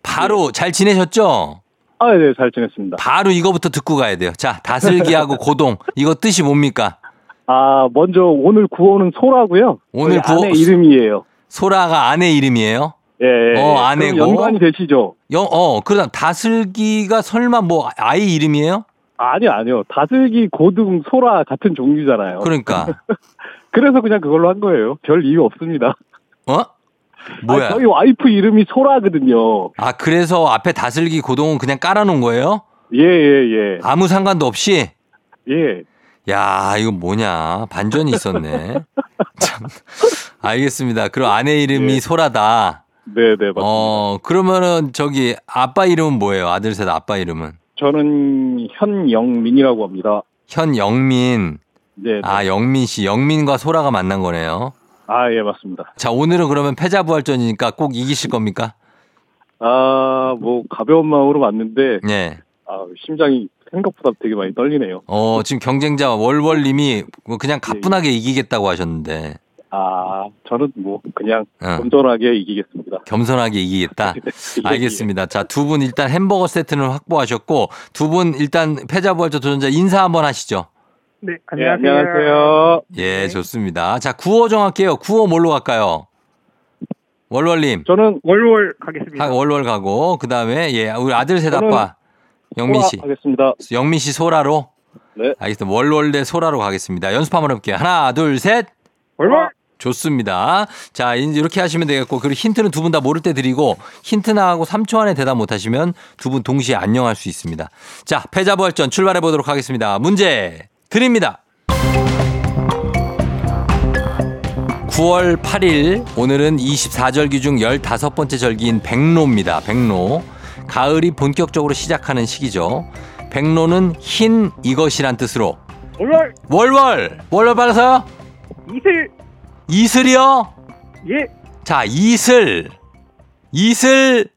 바로 잘 지내셨죠? 아, 네, 잘 지냈습니다. 바로 이거부터 듣고 가야 돼요. 자, 다슬기하고 고동. 이거 뜻이 뭡니까? 아, 먼저 오늘 구호는 소라고요. 오늘 구호- 아내 이름이에요. 소라가 아내 이름이에요? 예, 예. 어, 아내고. 연관이 되시죠? 영, 어, 그다음 다슬기가 설마 뭐 아이 이름이에요? 아니요, 아니요. 다슬기, 고등, 소라 같은 종류잖아요. 그러니까. 그래서 그냥 그걸로 한 거예요. 별 이유 없습니다. 어? 뭐야? 아, 저희 와이프 이름이 소라거든요. 아, 그래서 앞에 다슬기 고동은 그냥 깔아놓은 거예요? 예, 예, 예. 아무 상관도 없이? 예. 야, 이거 뭐냐. 반전이 있었네. 참. 알겠습니다. 그럼 아내 이름이 소라다. 네, 네, 맞습니다. 어, 그러면은 저기 아빠 이름은 뭐예요? 아들 셋 아빠 이름은? 저는 현영민이라고 합니다. 현영민. 네. 네. 아, 영민 씨. 영민과 소라가 만난 거네요. 아, 예, 맞습니다. 자, 오늘은 그러면 패자부활전이니까 꼭 이기실 겁니까? 아, 뭐, 가벼운 마음으로 왔는데, 네. 아, 심장이 생각보다 되게 많이 떨리네요. 어, 지금 경쟁자 월월님이 뭐 그냥 가뿐하게 이기겠다고 하셨는데, 아, 저는 뭐, 그냥, 어. 건전하게 이기겠습니다. 겸손하게 이기겠다. 예, 알겠습니다. 자, 두 분 일단 햄버거 세트는 확보하셨고, 두 분 일단 패자부활전 도전자 인사 한번 하시죠. 네, 예, 안녕하세요. 예, 좋습니다. 자, 구호 정할게요. 구호 뭘로 갈까요? 월월님. 저는 월월 가겠습니다. 하- 월월 가고, 그 다음에, 예, 우리 아들 셋 저는 아빠. 영민 씨. 하겠습니다. 영민 씨 소라로. 네. 알겠습니다. 월월 대 소라로 가겠습니다. 연습 한번 해볼게요. 하나, 둘, 셋. 월월! 좋습니다. 자, 이제 이렇게 하시면 되겠고, 그리고 힌트는 두 분 다 모를 때 드리고, 힌트 나가고 3초 안에 대답 못 하시면 두 분 동시에 안녕할 수 있습니다. 자, 패자부활전 출발해 보도록 하겠습니다. 문제 드립니다. 9월 8일, 오늘은 24절기 중 15번째 절기인 백로입니다. 백로. 가을이 본격적으로 시작하는 시기죠. 백로는 흰 이것이란 뜻으로 월월! 월월! 월월 받아서요? 이슬! 이슬이요? 예! 자, 이슬. 이슬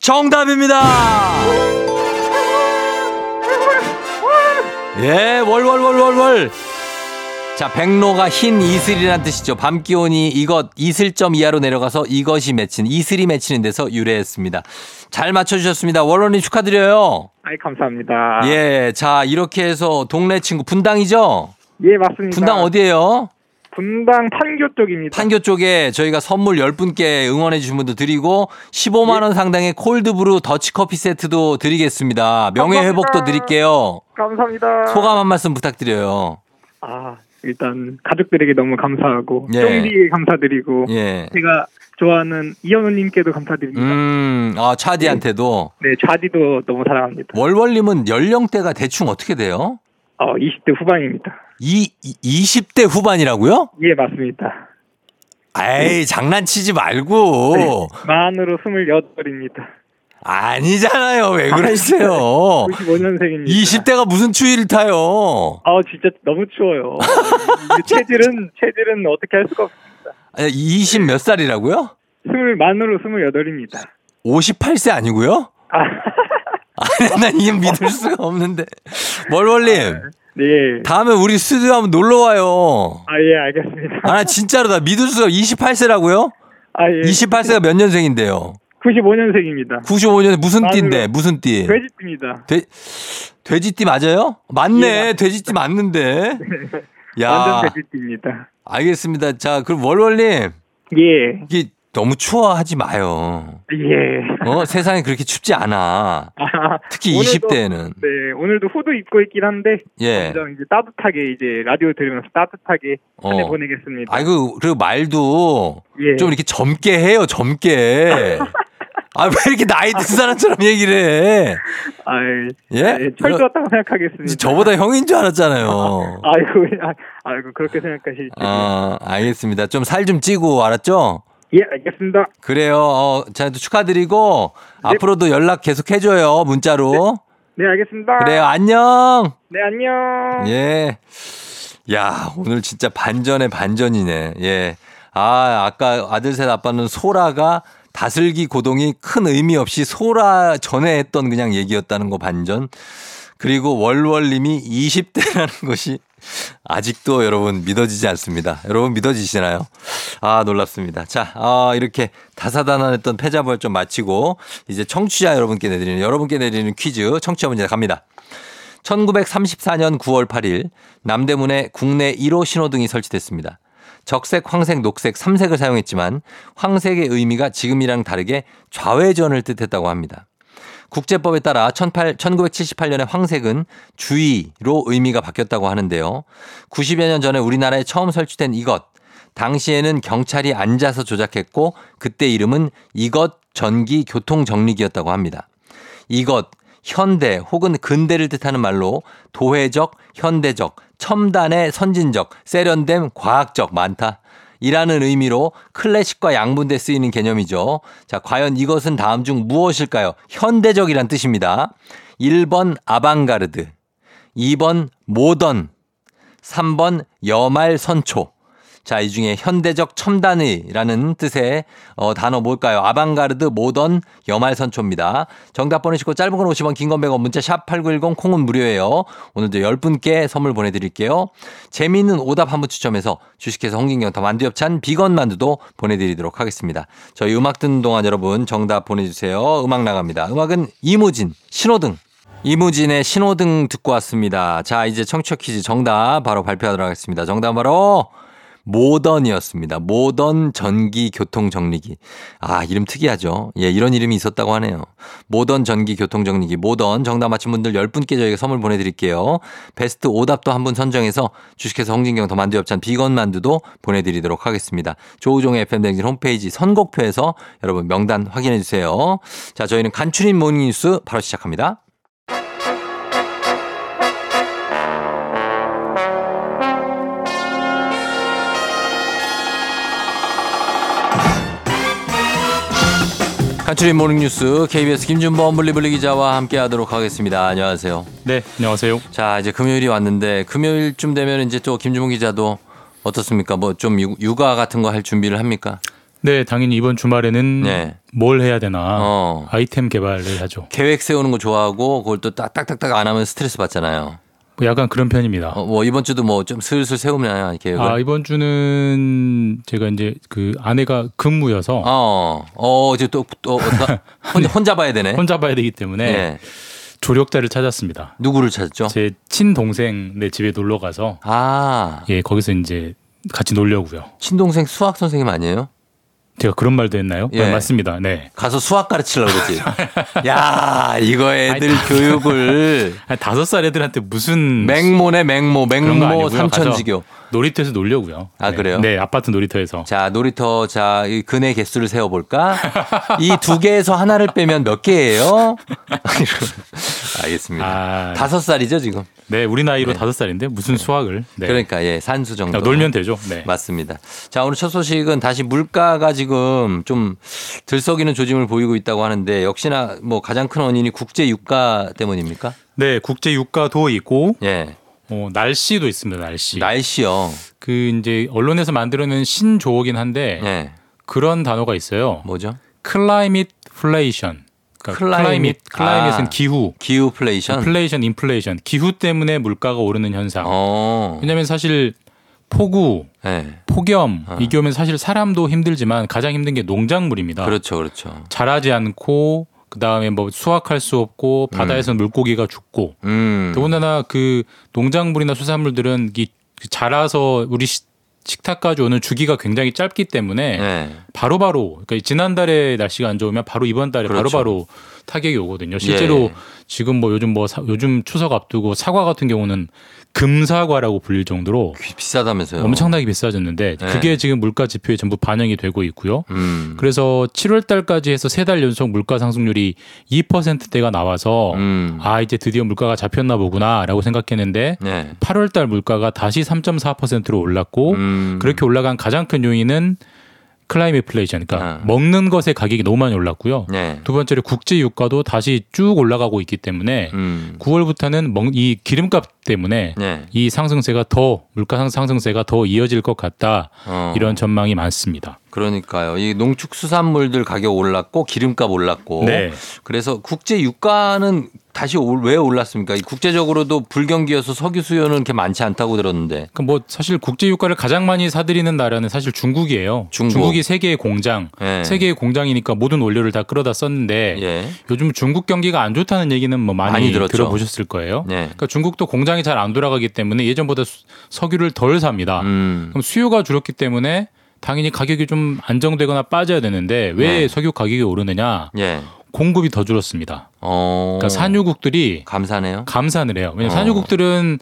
정답입니다. 예, 월월 월 월 월. 자, 백로가 흰 이슬이란 뜻이죠. 밤 기온이 이것 이슬점 이하로 내려가서 이것이 맺힌 이슬이 맺히는 데서 유래했습니다. 잘 맞춰주셨습니다. 월월님 축하드려요. 아이, 감사합니다. 예, 자 이렇게 해서 동네 친구 분당이죠? 예, 맞습니다. 분당 어디예요? 분당 판교 쪽입니다. 판교 쪽에 저희가 선물 10분께 응원해 주신 분도 드리고 15만 원 상당의 콜드브루 더치커피 세트도 드리겠습니다. 명예 회복도 감사합니다. 드릴게요. 감사합니다. 소감 한 말씀 부탁드려요. 아, 일단 가족들에게 너무 감사하고 예. 쫑디에 감사드리고 예. 제가 좋아하는 이현우님께도 감사드립니다. 음, 아, 차디한테도. 네, 좌디도 너무 사랑합니다. 월월님은 연령대가 대충 어떻게 돼요? 어, 20대 후반입니다. 이, 이 20대 후반이라고요? 예, 맞습니다. 에이, 장난치지 말고. 만으로 28입니다. 아니잖아요. 왜 그러세요? 95년생입니다. 20대가 무슨 추위를 타요? 아, 진짜 너무 추워요. 이 체질은 체질은 어떻게 할 수가 없습니다. 20 몇 살이라고요? 스물 만으로 28입니다. 58세 아니고요? 아, 아니, 난 이게 믿을 수가 없는데. 월월님, 네. 다음에 우리 스튜디오 한번 놀러 와요. 아, 예, 알겠습니다. 아, 나 진짜로 나 믿을 수가 28세라고요? 아, 예. 28세가 몇 년생인데요? 95년생입니다. 95년에 무슨. 띠인데? 무슨 띠? 돼지띠입니다. 돼, 돼지띠 맞아요? 맞네. 예, 돼지띠 맞는데. 야. 완전 돼지띠입니다. 알겠습니다. 자, 그럼 월월님. 예. 이게 너무 추워하지 마요. 예. 어, 세상에 그렇게 춥지 않아. 아, 특히 오늘도- 20대에는. 네, 오늘도 후드 입고 있긴 한데 예. 점점 이제 따뜻하게 이제 라디오 들으면서 따뜻하게 한해 어. 보내겠습니다. 아이고, 그리고 말도 예. 좀 이렇게 젊게 해요, 젊게. 아, 왜 이렇게 나이 든 사람처럼 얘기를 해? 아이, 예? 예, 철두었다고 생각하겠습니다. 저보다 형인 줄 알았잖아요. 아이고, 아, 아이고 그렇게 생각하실지. 아, 알겠습니다. 좀살좀 찌고, 알았죠? 예, 알겠습니다. 그래요. 어, 자, 축하드리고, 네. 앞으로도 연락 계속 해줘요, 문자로. 네, 알겠습니다. 그래요, 안녕! 네, 안녕. 예. 야, 오늘 진짜 반전의 반전이네. 예. 아, 아까 아들 셋 아빠는 소라가 다슬기 고동이 큰 의미 없이 소라 전에 했던 그냥 얘기였다는 거 반전. 그리고 월월님이 20대라는 것이 아직도 여러분 믿어지지 않습니다. 여러분 믿어지시나요? 아, 놀랍습니다. 자, 아, 이렇게 다사다난했던 패자부활 좀 마치고 이제 청취자 여러분께 내드리는 여러분께 내드리는 퀴즈 청취자 문제 갑니다. 1934년 9월 8일 남대문에 국내 1호 신호등이 설치됐습니다. 적색, 황색, 녹색 3색을 사용했지만 황색의 의미가 지금이랑 다르게 좌회전을 뜻했다고 합니다. 국제법에 따라 1978년에 황색은 주의로 의미가 바뀌었다고 하는데요. 90여 년 전에 우리나라에 처음 설치된 이것. 당시에는 경찰이 앉아서 조작했고 그때 이름은 이것 전기 교통 정리기였다고 합니다. 이것 현대 혹은 근대를 뜻하는 말로 도회적, 현대적, 첨단의 선진적, 세련됨, 과학적 많다. 이라는 의미로 클래식과 양분돼 쓰이는 개념이죠. 자, 과연 이것은 다음 중 무엇일까요? 현대적이란 뜻입니다. 1번 아방가르드, 2번 모던, 3번 여말 선초. 자, 이 중에 현대적 첨단의라는 뜻의 어, 단어 뭘까요? 아방가르드, 모던, 여말선초입니다. 정답 보내시고 짧은 건 50원, 긴 건 100원, 문자 샵 8910 콩은 무료예요. 오늘도 10분께 선물 보내드릴게요. 재미있는 오답 한 분 추첨해서 주식회사 홍진경 더 만두엽찬 비건 만두도 보내드리도록 하겠습니다. 저희 음악 듣는 동안 여러분 정답 보내주세요. 음악 나갑니다. 음악은 이무진, 신호등. 이무진의 신호등 듣고 왔습니다. 자, 이제 청취자 퀴즈 정답 바로 발표하도록 하겠습니다. 정답 바로 모던이었습니다. 모던 전기 교통 정리기. 아, 이름 특이하죠? 예, 이런 이름이 있었다고 하네요. 모던 전기 교통 정리기. 모던 정답 맞힌 분들 10분께 저희가 선물 보내 드릴게요. 베스트 오답도 한 분 선정해서 주식회사 홍진경 더 만두 협찬 비건 만두도 보내 드리도록 하겠습니다. 조우종의 FM 대행진 홈페이지 선곡표에서 여러분 명단 확인해 주세요. 자, 저희는 간추린 morning 뉴스 바로 시작합니다. 간추린 모닝뉴스 KBS 김준범 블리블리 기자와 함께하도록 하겠습니다. 안녕하세요. 네, 안녕하세요. 자 이제 금요일이 왔는데 금요일쯤 되면 이제 또 김준범 기자도 어떻습니까? 뭐 좀 육아 같은 거 할 준비를 합니까? 네, 당연히 이번 주말에는 네. 뭘 해야 되나 어. 아이템 개발을 하죠. 계획 세우는 거 좋아하고 그걸 또 딱딱딱딱 안 하면 스트레스 받잖아요. 뭐 약간 그런 편입니다. 어, 뭐 이번 주도 뭐 좀 슬슬 세우나요 계획을? 아 이번 주는 제가 이제 그 아내가 근무여서 어, 어 이제 또또 혼자, 혼자 봐야 되네. 혼자 봐야 되기 때문에 네. 조력자를 찾았습니다. 누구를 찾았죠? 제 친동생 네 집에 놀러 가서 아, 예 거기서 이제 같이 놀려고요. 친동생 수학 선생님 아니에요? 제가 그런 말도 했나요? 예. 네, 맞습니다. 네. 가서 수학 가르치려고 그러지. 야, 이거 애들 아니, 교육을 한 다섯 살 애들한테 무슨 맹모네 맹모, 맹모. 삼천지교. 놀이터에서 놀려고요. 아, 네. 그래요? 네, 아파트 놀이터에서. 자, 놀이터 자, 이 근의 개수를 세어 볼까? 이 두 개에서 하나를 빼면 몇 개예요? 알겠습니다. 아, 다섯 살이죠, 지금. 네, 우리 나이로 네. 다섯 살인데 무슨 수학을? 네. 그러니까 예, 산수 정도. 놀면 되죠. 네. 맞습니다. 자, 오늘 첫 소식은 다시 물가가 지금 좀 들썩이는 조짐을 보이고 있다고 하는데 역시나 뭐 가장 큰 원인이 국제 유가 때문입니까? 네, 국제 유가도 있고 예. 어, 날씨도 있습니다. 날씨. 날씨요. 그 이제 언론에서 만들어낸 신조어긴 한데 예. 그런 단어가 있어요. 뭐죠? climate flation. 그러니까 climate. climate, climate은 아. 기후. 기후 flation. flation, 인플레이션. 기후 때문에 물가가 오르는 현상. 어. 왜냐하면 사실 폭우, 예. 폭염 어. 이게 오면 사실 사람도 힘들지만 가장 힘든 게 농작물입니다. 그렇죠. 그렇죠. 자라지 않고 그 다음에 뭐 수확할 수 없고 바다에서 물고기가 죽고 음. 더군다나 그 농작물이나 수산물들은 이 자라서 우리 시- 식탁까지 오는 주기가 굉장히 짧기 때문에 예. 바로바로 그러니까 지난달에 날씨가 안 좋으면 바로 이번 달에 그렇죠. 바로바로 타격이 오거든요. 실제로 예. 지금 뭐 요즘 뭐 사- 요즘 추석 앞두고 사과 같은 경우는 금사과라고 불릴 정도로 비- 비싸다면서요. 엄청나게 비싸졌는데 네. 그게 지금 물가 지표에 전부 반영이 되고 있고요. 음. 그래서 7월 달까지 해서 세 달 연속 물가 상승률이 2%대가 나와서 음. 아 이제 드디어 물가가 잡혔나 보구나라고 생각했는데 네. 8월 달 물가가 다시 3.4%로 올랐고 음. 그렇게 올라간 가장 큰 요인은 climate flation 그러니까 아. 먹는 것의 가격이 너무 많이 올랐고요. 네. 두 번째로 국제 유가도 다시 쭉 올라가고 있기 때문에 음. 9월부터는 먹, 이 기름값 때문에 네. 이 상승세가 더 물가 상- 상승세가 더 이어질 것 같다 어. 이런 전망이 많습니다. 그러니까요. 이 농축수산물들 가격 올랐고 기름값 올랐고. 네. 그래서 국제 유가는 다시 올- 왜 올랐습니까? 이 국제적으로도 불경기여서 석유 수요는 그렇게 많지 않다고 들었는데. 그뭐 사실 국제 유가를 가장 많이 사들이는 나라는 사실 중국이에요. 중국. 이 세계의 공장, 예. 세계의 공장이니까 모든 원료를 다 끌어다 썼는데 예. 요즘 중국 경기가 안 좋다는 얘기는 뭐 많이, 많이. 들어보셨을 거예요. 네. 그러니까 중국도 공장이 잘 안 돌아가기 때문에 예전보다 수- 석유를 덜 삽니다. 음. 그럼 수요가 줄었기 때문에 당연히 가격이 좀 안정되거나 빠져야 되는데 왜 네. 석유 가격이 오르느냐? 예. 공급이 더 줄었습니다. 어. 그러니까 산유국들이 감사네요. 감산을 해요. 왜냐하면 어. 산유국들은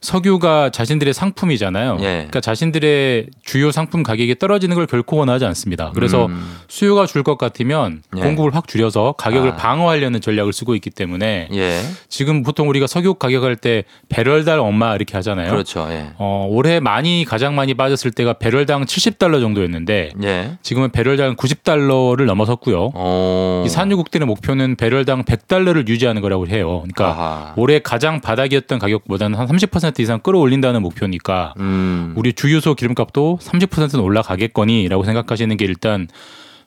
석유가 자신들의 상품이잖아요. 예. 그러니까 자신들의 주요 상품 가격이 떨어지는 걸 결코 원하지 않습니다. 그래서 음. 수요가 줄 것 같으면 예. 공급을 확 줄여서 가격을 아. 방어하려는 전략을 쓰고 있기 때문에 예. 지금 보통 우리가 석유 가격할 때 배럴당 얼마 이렇게 하잖아요. 그렇죠. 예. 어, 올해 많이 가장 많이 빠졌을 때가 배럴당 70달러 정도였는데 예. 지금은 배럴당 90달러를 넘어섰고요. 어. 이 산유국들의 목표는 배럴당 100달러를 유지하는 거라고 해요. 그러니까 아하. 올해 가장 바닥이었던 가격보다는 한 30% 이상 끌어올린다는 목표니까 음. 우리 주유소 기름값도 30%는 올라가겠거니라고 생각하시는 게 일단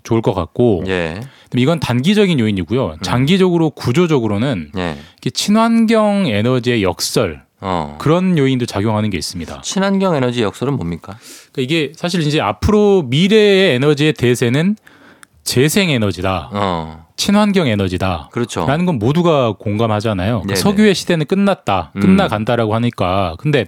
좋을 것 같고 예. 이건 단기적인 요인이고요. 장기적으로 구조적으로는 예. 친환경 에너지의 역설 어. 그런 요인도 작용하는 게 있습니다. 친환경 에너지 역설은 뭡니까? 그러니까 이게 사실 이제 앞으로 미래의 에너지의 대세는 재생 에너지다. 어. 친환경 에너지다. 그렇죠. 라는 건 모두가 공감하잖아요. 그러니까 네네. 석유의 시대는 끝났다. 음. 끝나간다라고 하니까. 근데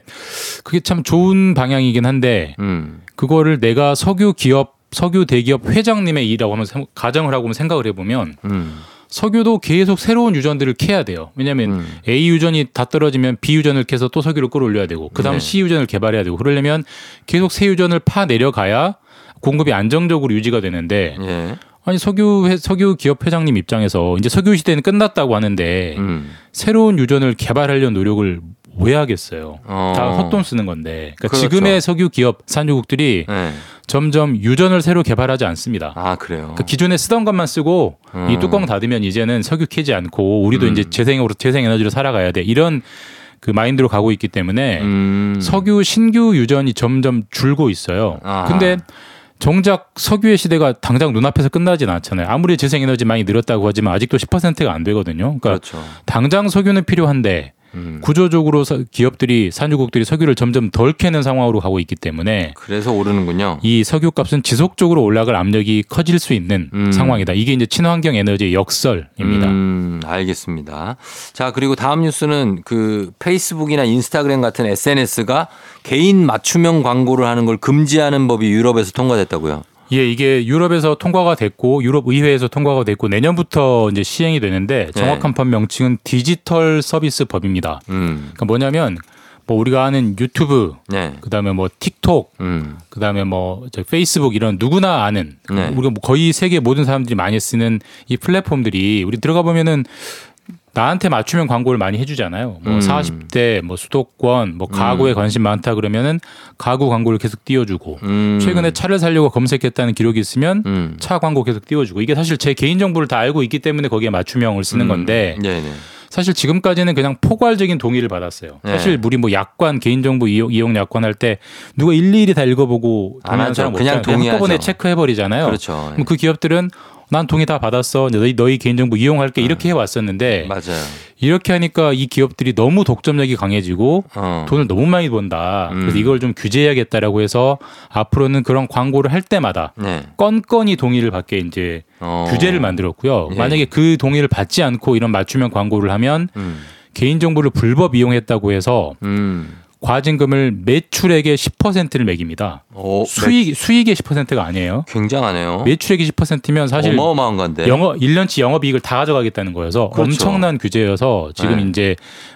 그게 참 좋은 방향이긴 한데 음. 그거를 내가 석유 기업, 석유 대기업 회장님의 일이라고 하면 생- 가정을 하고 생각을 해보면 음. 석유도 계속 새로운 유전들을 캐야 돼요. 왜냐하면 음. A 유전이 다 떨어지면 B 유전을 캐서 또 석유를 끌어올려야 되고 그다음 네. C 유전을 개발해야 되고 그러려면 계속 새 유전을 파 내려가야 공급이 안정적으로 유지가 되는데 예. 아니 석유 회- 석유 기업 회장님 입장에서 이제 석유 시대는 끝났다고 하는데 음. 새로운 유전을 개발하려는 노력을 왜 하겠어요? 어. 다 헛돈 쓰는 건데. 그러니까 그렇죠. 지금의 석유 기업 산유국들이 예. 점점 유전을 새로 개발하지 않습니다. 아, 그래요. 그러니까 기존에 쓰던 것만 쓰고 음. 이 뚜껑 닫으면 이제는 석유 캐지 않고 우리도 음. 이제 재생으로 재생 에너지로 살아가야 돼. 이런 그 마인드로 가고 있기 때문에 음. 석유 신규 유전이 점점 줄고 있어요. 아하. 근데 정작 석유의 시대가 당장 눈앞에서 끝나진 않잖아요. 아무리 재생에너지 많이 늘었다고 하지만 아직도 10%가 안 되거든요. 그러니까 그렇죠. 당장 석유는 필요한데 음. 구조적으로 서- 기업들이 산유국들이 석유를 점점 덜 캐는 상황으로 가고 있기 때문에 그래서 오르는군요. 이 석유 값은 지속적으로 올라갈 압력이 커질 수 있는 음. 상황이다. 이게 이제 친환경 에너지의 역설입니다. 음, 알겠습니다. 자, 그리고 다음 뉴스는 그 페이스북이나 인스타그램 같은 SNS가 개인 맞춤형 광고를 하는 걸 금지하는 법이 유럽에서 통과됐다고요. 예, 이게 유럽에서 통과가 됐고 유럽 의회에서 통과가 됐고 내년부터 이제 시행이 되는데 정확한 법 명칭은 디지털 서비스 법입니다. 음. 그러니까 뭐냐면 뭐 우리가 아는 유튜브, 네. 그다음에 뭐 틱톡, 음. 그다음에 뭐저 페이스북 이런 누구나 아는 네. 우리가 뭐 거의 세계 모든 사람들이 많이 쓰는 이 플랫폼들이 우리 들어가 보면은 나한테 맞춤형 광고를 많이 해주잖아요. 뭐 음. 40대 뭐 수도권 뭐 가구에 관심 많다 그러면은 가구 광고를 계속 띄워주고 음. 최근에 차를 살려고 검색했다는 기록이 있으면 음. 차 광고 계속 띄워주고 이게 사실 제 개인 정보를 다 알고 있기 때문에 거기에 맞춤형을 쓰는 음. 건데 네네. 사실 지금까지는 그냥 포괄적인 동의를 받았어요. 네. 사실 우리 뭐 약관 개인정보 이용, 이용 약관 할 때 누가 일일이 다 읽어보고 안 동의하는. 사람 그냥 없잖아요. 동의하죠. 한꺼번에 체크해 버리잖아요. 그렇죠. 그럼 그 기업들은 난 동의 다 받았어. 너희 너희 개인정보 이용할게 이렇게 해왔었는데 맞아요. 이렇게 하니까 이 기업들이 너무 독점력이 강해지고 어. 돈을 너무 많이 번다. 그래서 음. 이걸 좀 규제해야겠다라고 해서 앞으로는 그런 광고를 할 때마다 네. 건건이 동의를 받게 이제 어. 규제를 만들었고요. 예. 만약에 그 동의를 받지 않고 이런 맞춤형 광고를 하면 음. 개인정보를 불법 이용했다고 해서 음. 과징금을 매출액의 10%를 매깁니다. 오, 수익 수익의 10%가 아니에요. 굉장하네요. 매출액이 10%면 사실 어마어마한 건데. 영업 1년치 영업 이익을 다 가져가겠다는 거여서 그렇죠. 엄청난 규제여서 지금 네. 이제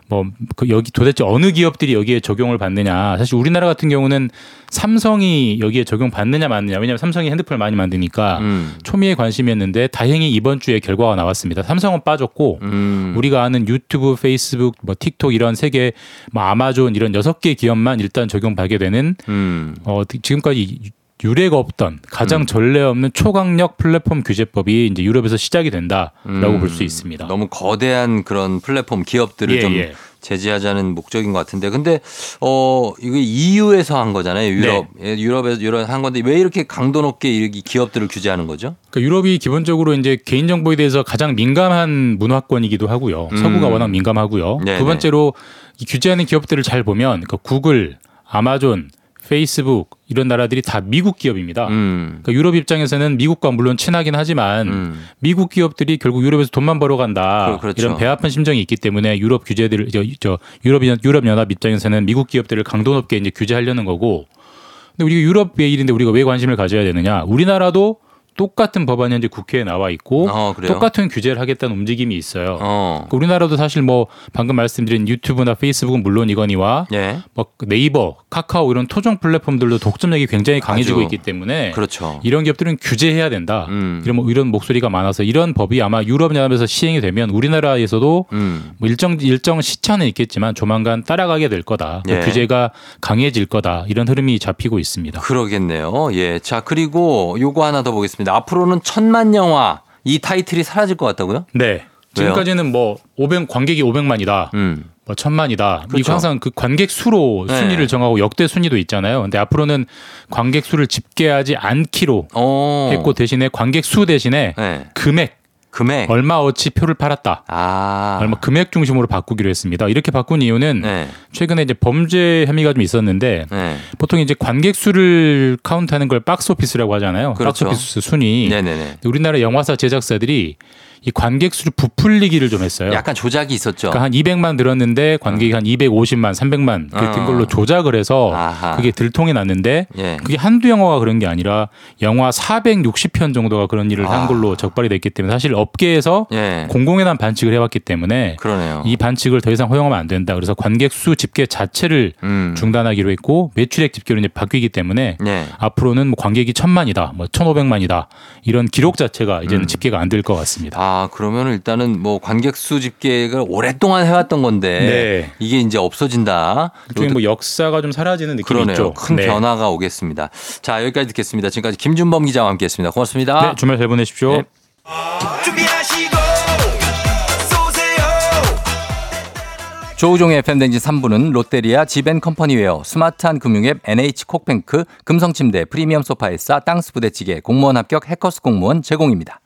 뭐 그 여기 도대체 어느 기업들이 여기에 적용을 받느냐. 사실 우리나라 같은 경우는 삼성이 여기에 적용 받느냐 맞느냐. 왜냐하면 삼성이 핸드폰을 많이 만드니까 음. 초미의 관심이었는데 다행히 이번 주에 결과가 나왔습니다. 삼성은 빠졌고 음. 우리가 아는 유튜브, 페이스북, 뭐 틱톡 이런 세계 뭐 아마존 이런 여섯 개 기업만 일단 적용받게 되는 음. 어 지금까지 유례가 없던 가장 전례 없는 초강력 플랫폼 규제법이 이제 유럽에서 시작이 된다라고 음. 볼수 있습니다. 너무 거대한 그런 플랫폼 기업들을 예, 좀 예. 제재하자는 목적인 것 같은데 근데 어 이거 EU에서 한 거잖아요. 유럽 예, 유럽에서 유럽 한 건데 왜 이렇게 강도 높게 이렇게 기업들을 규제하는 거죠? 그러니까 유럽이 기본적으로 이제 개인 정보에 대해서 가장 민감한 문화권이기도 하고요. 음. 서구가 워낙 민감하고요. 네네. 두 번째로 이 규제하는 기업들을 잘 보면 그러니까 구글, 아마존, 페이스북 이런 나라들이 다 미국 기업입니다. 음. 그러니까 유럽 입장에서는 미국과 물론 친하긴 하지만 미국 기업들이 결국 유럽에서 돈만 벌어간다 그- 그렇죠. 이런 배 아픈 심정이 있기 때문에 유럽 규제들 저, 저 유럽 연- 유럽 연합 입장에서는 미국 기업들을 강도 높게 이제 규제하려는 거고 근데 우리가 유럽의 일인데 우리가 왜 관심을 가져야 되느냐 우리나라도 똑같은 법안이 현재 국회에 나와 있고 어? 똑같은 규제를 하겠다는 움직임이 있어요. 어. 그러니까 우리나라도 사실 뭐 방금 말씀드린 유튜브나 페이스북은 물론 이거니와 예. 뭐 네이버, 카카오 이런 토종 플랫폼들도 독점력이 굉장히 강해지고 아주. 있기 때문에 그렇죠. 이런 기업들은 규제해야 된다. 음. 이런 뭐 이런 목소리가 많아서 이런 법이 아마 유럽 연합에서 시행이 되면 우리나라에서도 음. 뭐 일정 일정 시차는 있겠지만 조만간 따라가게 될 거다. 그 예. 규제가 강해질 거다. 이런 흐름이 잡히고 있습니다. 그러겠네요. 예. 자, 그리고 요거 하나 더 보겠습니다. 앞으로는 천만 영화 이 타이틀이 사라질 것 같다고요? 네. 지금까지는 뭐 500 관객이 500만이다. 뭐 천만이다. 음. 그렇죠. 이거 항상 그 관객 수로 네. 순위를 정하고 역대 순위도 있잖아요. 근데 앞으로는 관객 수를 집계하지 않기로 어. 했고 대신에 관객 수 대신에 금액 금액 얼마어치 표를 팔았다. 아. 얼마 금액 중심으로 바꾸기로 했습니다. 이렇게 바꾼 이유는 네. 최근에 이제 범죄 혐의가 좀 있었는데 보통 이제 관객 수를 카운트하는 걸 박스 오피스라고 하잖아요. 박스 그렇죠. 오피스 순위. 네네네. 우리나라 영화사 제작사들이 이 관객 수를 부풀리기를 좀 했어요. 약간 조작이 있었죠. 그러니까 한 200만 들었는데 관객이 한 250만, 300만 그렇게 된 어. 걸로 조작을 해서 아하. 그게 들통이 났는데 예. 그게 한두 영화가 그런 게 아니라 영화 460편 정도가 그런 일을 아. 한 걸로 적발이 됐기 때문에 사실 업계에서 예. 공공연한 반칙을 해왔기 때문에 그러네요. 이 반칙을 더 이상 허용하면 안 된다. 그래서 관객 수 집계 자체를 음. 중단하기로 했고 매출액 집계로 이제 바뀌기 때문에 네. 앞으로는 뭐 관객이 천만이다, 뭐 천오백만이다 이런 기록 자체가 이제는 집계가 안 될 것 같습니다. 음. 아, 그러면 일단은 뭐 관객 수 집계가 오랫동안 해왔던 건데 네. 이게 이제 없어진다. 일종의 뭐 역사가 좀 사라지는 느낌이 그러네요. 있죠. 큰 네. 변화가 오겠습니다. 자, 여기까지 듣겠습니다. 지금까지 김준범 기자와 함께 했습니다. 고맙습니다. 네, 주말 잘 보내십시오. 쏘세요 조우종의 FM댕진 3부는 롯데리아 지벤컴퍼니웨어 스마트한 금융앱 NH콕뱅크 금성침대 프리미엄 소파에싸 땅스 부대찌개 공무원 합격 해커스 공무원 제공입니다.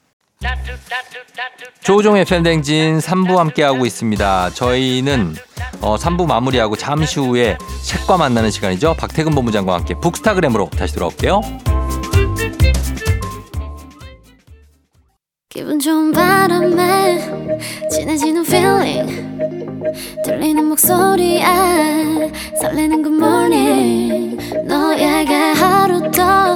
조우종의 FM댕진 3부 함께하고 있습니다. 저희는 어, 3부 마무리하고 잠시 후에 책과 만나는 시간이죠. 박태근 본부장과 함께 북스타그램으로 다시 돌아올게요. 기분 좋은 바람에 진해지는 feeling 들리는 목소리에 설레는 good morning 너에게 하루 더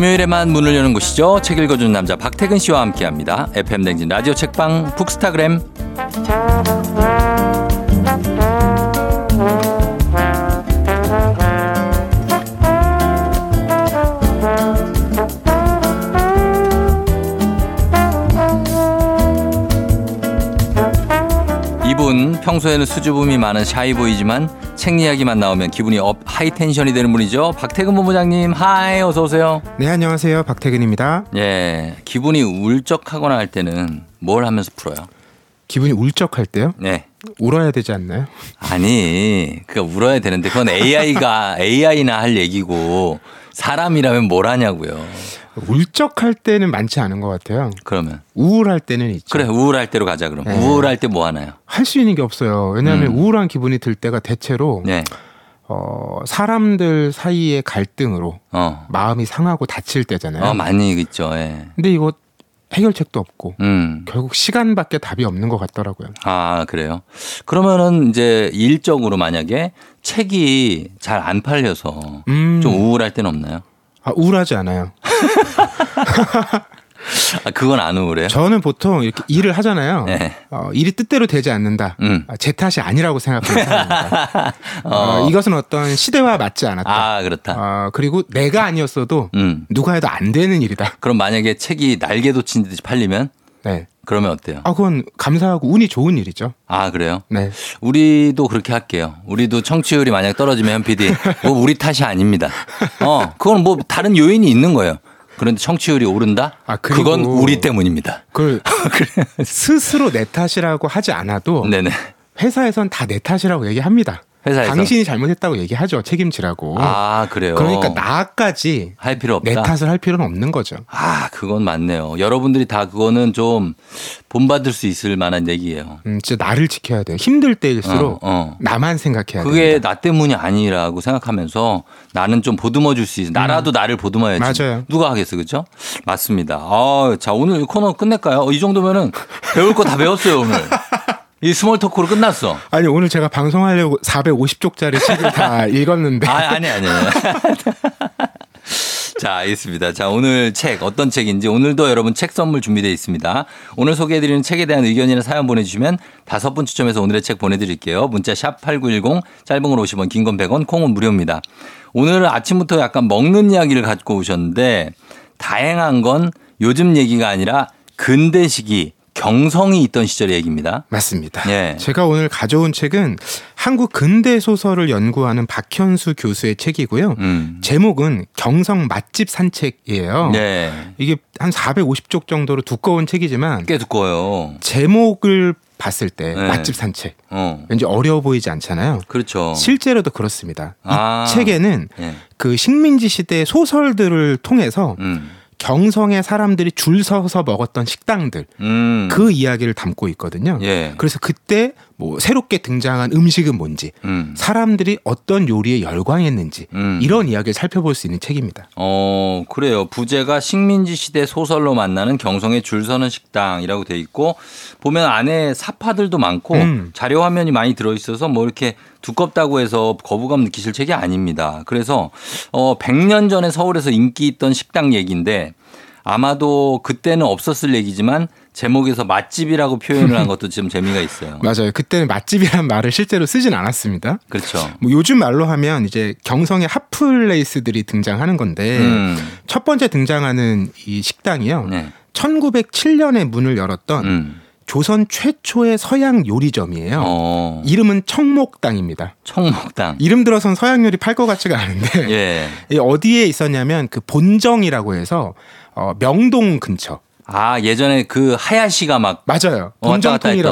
금요일에만 문을 여는 곳이죠. 책 읽어주는 남자 박태근 씨와 함께합니다. FM 댕진 라디오 책방 북스타그램. 이분 평소에는 수줍음이 많은 shy boy지만 책 이야기만 나오면 기분이 up high tension이 되는 분이죠. 박태근 본부장님, hi 어서 오세요. 네, 안녕하세요. 박태근입니다. 예, 기분이 울적하거나 할 때는 뭘 하면서 풀어요? 기분이 울적할 때요? 네. 울어야 되지 않나요? 아니, 그거 울어야 되는데 그건 AI가 AI나 할 얘기고 사람이라면 뭘 하냐고요. 울적할 때는 많지 않은 것 같아요. 그러면 우울할 때는 있죠. 그래 우울할 때로 가자 그럼. 네. 우울할 때 뭐 하나요? 할 수 있는 게 없어요. 왜냐하면 음. 우울한 기분이 들 때가 대체로 네. 어, 사람들 사이의 갈등으로 어. 마음이 상하고 다칠 때잖아요. 어 많이 있죠. 예. 근데 이거 해결책도 없고 음. 결국 시간밖에 답이 없는 것 같더라고요. 아, 그래요? 그러면은 이제 일적으로 만약에 책이 잘 안 팔려서 음. 좀 우울할 때는 없나요? 아, 우울하지 않아요. 아, 그건 안 우울해요? 저는 보통 이렇게 일을 하잖아요. 네. 어, 일이 뜻대로 되지 않는다. 음. 아, 제 탓이 아니라고 생각하는 사람입니다. 어, 어. 이것은 어떤 시대와 맞지 않았다. 아, 그렇다. 어, 그리고 내가 아니었어도 음. 누가 해도 안 되는 일이다. 그럼 만약에 책이 날개 돋친 듯이 팔리면 네. 그러면 어때요? 아, 그건 감사하고 운이 좋은 일이죠. 아, 그래요? 네. 우리도 그렇게 할게요. 우리도 청취율이 만약 떨어지면 현 PD, 뭐 우리 탓이 아닙니다. 어, 그건 뭐 다른 요인이 있는 거예요. 그런데 청취율이 오른다? 아, 그건 우리 때문입니다. 그걸 스스로 내 탓이라고 하지 않아도 네네. 회사에선 다 내 탓이라고 얘기합니다. 회사에서. 당신이 잘못했다고 얘기하죠. 책임지라고. 아, 그래요? 그러니까 나까지 할 필요 없다. 내 탓을 할 필요는 없는 거죠. 아, 그건 맞네요. 여러분들이 다 그거는 좀 본받을 수 있을 만한 얘기예요. 음, 진짜 나를 지켜야 돼요. 힘들 때일수록 어, 어. 나만 생각해야. 그게 나 때문이 아니라고 생각하면서 나는 좀 보듬어 줄 수 있어. 나라도 나를 보듬어야지. 음. 맞아요. 누가 하겠어, 그죠? 맞습니다. 아, 자, 오늘 이 코너 끝낼까요? 어, 이 정도면은 배울 거 다 배웠어요, 오늘. 이 small talk로 끝났어. 아니 오늘 제가 방송하려고 450쪽짜리 책을 다 읽었는데 아, 아니, 아니. 자, 알겠습니다. 자, 오늘 책, 어떤 책인지 오늘도 여러분 책 선물 준비되어 있습니다. 오늘 소개해드리는 책에 대한 의견이나 사연 보내주시면 다섯 분 추첨해서 오늘의 책 보내드릴게요. 문자 샵 8910, 짧은 걸 50원, 긴 건 100원, 콩은 무료입니다. 오늘은 아침부터 약간 먹는 이야기를 가지고 오셨는데 다행한 건 요즘 얘기가 아니라 근대 시기 경성이 있던 시절의 얘기입니다. 맞습니다. 예. 제가 오늘 가져온 책은 한국 근대 소설을 연구하는 박현수 교수의 책이고요. 음. 제목은 경성 맛집 산책이에요. 네. 이게 한 450쪽 정도로 두꺼운 책이지만 꽤 두꺼워요. 제목을 봤을 때 네. 맛집 산책 어. 왠지 어려워 보이지 않잖아요. 그렇죠. 실제로도 그렇습니다. 이 아. 책에는 예. 그 식민지 시대 소설들을 통해서 음. 경성의 사람들이 줄 서서 먹었던 식당들 음. 그 이야기를 담고 있거든요. 예. 그래서 그때 뭐 새롭게 등장한 음식은 뭔지 음. 사람들이 어떤 요리에 열광했는지 음. 이런 이야기를 살펴볼 수 있는 책입니다. 어, 그래요. 부제가 식민지 시대 소설로 만나는 경성의 줄 서는 식당이라고 돼 있고 보면 안에 사파들도 많고 음. 자료 화면이 많이 들어 있어서 뭐 이렇게 두껍다고 해서 거부감 느끼실 책이 아닙니다. 그래서 어 100년 전에 서울에서 인기 있던 식당 얘기인데 아마도 그때는 없었을 얘기지만 제목에서 맛집이라고 표현을 한 것도 좀 재미가 있어요. 맞아요. 그때는 맛집이란 말을 실제로 쓰진 않았습니다. 그렇죠. 뭐 요즘 말로 하면 이제 경성의 핫플레이스들이 등장하는 건데 음. 첫 번째 등장하는 이 식당이요. 네. 1907년에 문을 열었던 음. 조선 최초의 서양 요리점이에요. 어. 이름은 청목당입니다. 청목당. 이름 들어선 서양 요리 팔 것 같지가 않은데 예. 이 어디에 있었냐면 그 본정이라고 해서 어, 명동 근처. 아, 예전에 그 하야시가 막 맞아요.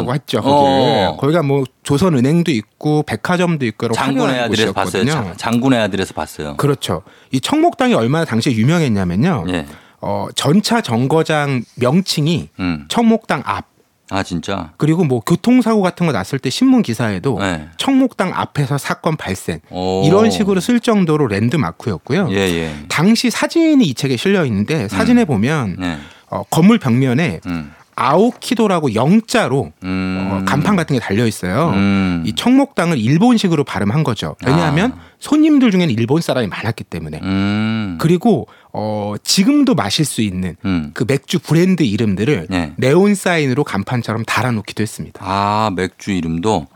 했던. 했죠. 거기. 어. 거기가 뭐 조선은행도 있고 백화점도 있고 장군의 아들에서 봤어요. 장- 장군의 아들에서 봤어요. 그렇죠. 이 청목당이 얼마나 당시에 유명했냐면요. 예. 어, 전차 정거장 명칭이 음. 청목당 앞. 아, 진짜? 그리고 뭐 교통사고 같은 거 났을 때 신문 기사에도 네. 청목당 앞에서 사건 발생 오. 이런 식으로 쓸 정도로 랜드마크였고요. 예, 예. 당시 사진이 이 책에 실려 있는데 사진에 보면 네. 어, 건물 벽면에 음. 아오키도라고 영자로 음. 어, 간판 같은 게 달려 있어요. 음. 이 청목당을 일본식으로 발음한 거죠. 왜냐하면 아. 손님들 중에는 일본 사람이 많았기 때문에. 음. 그리고 어, 지금도 마실 수 있는 음. 그 맥주 브랜드 이름들을 네. 네온 사인으로 간판처럼 달아놓기도 했습니다. 아, 맥주 이름도.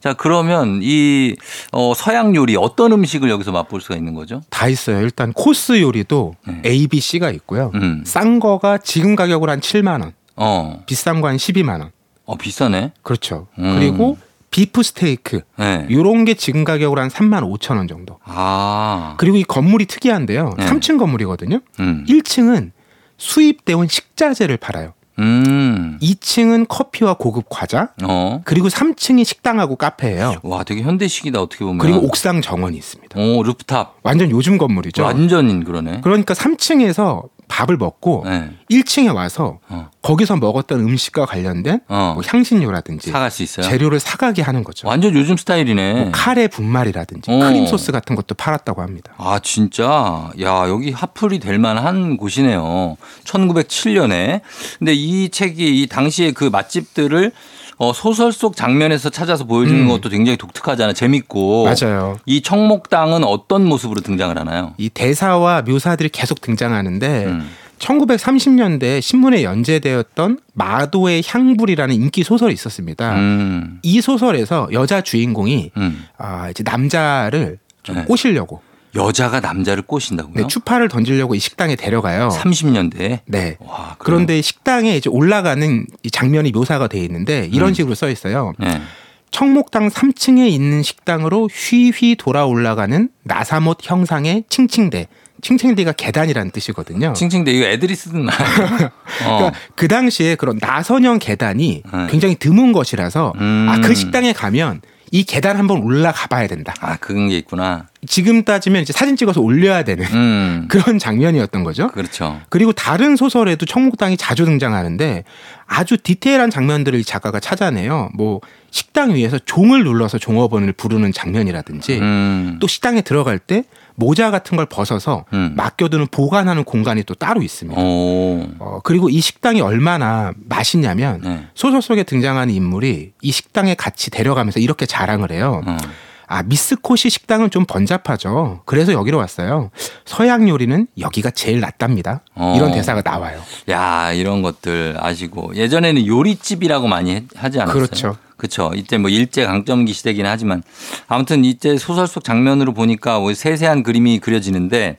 자, 그러면 이 어, 서양 요리 어떤 음식을 여기서 맛볼 수가 있는 거죠? 다 있어요. 일단 코스 요리도 네. A, B, C가 있고요. 음. 싼 거가 지금 가격으로 한 7만 원, 어. 비싼 거 한 12만 원. 어, 비싸네. 그렇죠. 음. 그리고 비프 스테이크 네. 요런 게 지금 가격으로 한 3만 5천 원 정도. 아. 그리고 이 건물이 특이한데요. 네. 3층 건물이거든요. 음. 1층은 수입되온 식자재를 팔아요. 음. 2층은 커피와 고급 과자, 어. 그리고 3층이 식당하고 카페예요. 와, 되게 현대식이다 어떻게 보면. 그리고 옥상 정원이 있습니다. 오, 루프탑. 완전 요즘 건물이죠. 완전인 그러네. 그러니까 3층에서 밥을 먹고 네. 1층에 와서 어. 거기서 먹었던 음식과 관련된 어. 뭐 향신료라든지 사갈 수 있어요. 재료를 사가게 하는 거죠. 완전 요즘 스타일이네. 뭐 카레 분말이라든지 어. 크림 소스 같은 것도 팔았다고 합니다. 아, 진짜? 야, 여기 핫플이 될 만한 곳이네요. 1907년에. 근데 이 책이 이 당시에 그 맛집들을 어, 소설 속 장면에서 찾아서 보여주는 음. 것도 굉장히 독특하잖아요. 재밌고. 맞아요. 이 청목당은 어떤 모습으로 등장을 하나요? 이 대사와 묘사들이 계속 등장하는데 음. 1930년대 신문에 연재되었던 마도의 향불이라는 인기 소설이 있었습니다. 음. 이 소설에서 여자 주인공이 음. 아, 이제 남자를 좀 네. 꼬시려고 여자가 남자를 꼬신다고요? 네, 추파를 던지려고 이 식당에 데려가요. 30년대에. 네. 와? 그런데 식당에 이제 올라가는 이 장면이 묘사가 돼 있는데 이런 음. 식으로 써 있어요. 네. 청목당 3층에 있는 식당으로 휘휘 돌아 올라가는 나사못 형상의 칭칭대. 칭칭대가 계단이라는 뜻이거든요. 칭칭대 이거 애들이 쓰던 말. 어. 그러니까 그 당시에 그런 나선형 계단이 네. 굉장히 드문 것이라서 음. 아그 식당에 가면 이 계단 한번 올라가 봐야 된다. 아 그런 게 있구나. 지금 따지면 이제 사진 찍어서 올려야 되는 음. 그런 장면이었던 거죠. 그렇죠. 그리고 다른 소설에도 청목당이 자주 등장하는데 아주 디테일한 장면들을 이 작가가 찾아내요. 뭐 식당 위에서 종을 눌러서 종업원을 부르는 장면이라든지 음. 또 식당에 들어갈 때 모자 같은 걸 벗어서 음. 맡겨두는 보관하는 공간이 또 따로 있습니다. 오. 어, 그리고 이 식당이 얼마나 맛있냐면 네. 소설 속에 등장하는 인물이 이 식당에 같이 데려가면서 이렇게 자랑을 해요. 어. 아, 미스코시 식당은 좀 번잡하죠. 그래서 여기로 왔어요. 서양 요리는 여기가 제일 낫답니다. 어. 이런 대사가 나와요. 야 이런 것들 아시고 예전에는 요리집이라고 많이 해- 하지 않았어요? 그렇죠. 그렇죠. 이때 뭐 일제 강점기 시대긴 하지만 아무튼 이때 소설 속 장면으로 보니까 뭐 세세한 그림이 그려지는데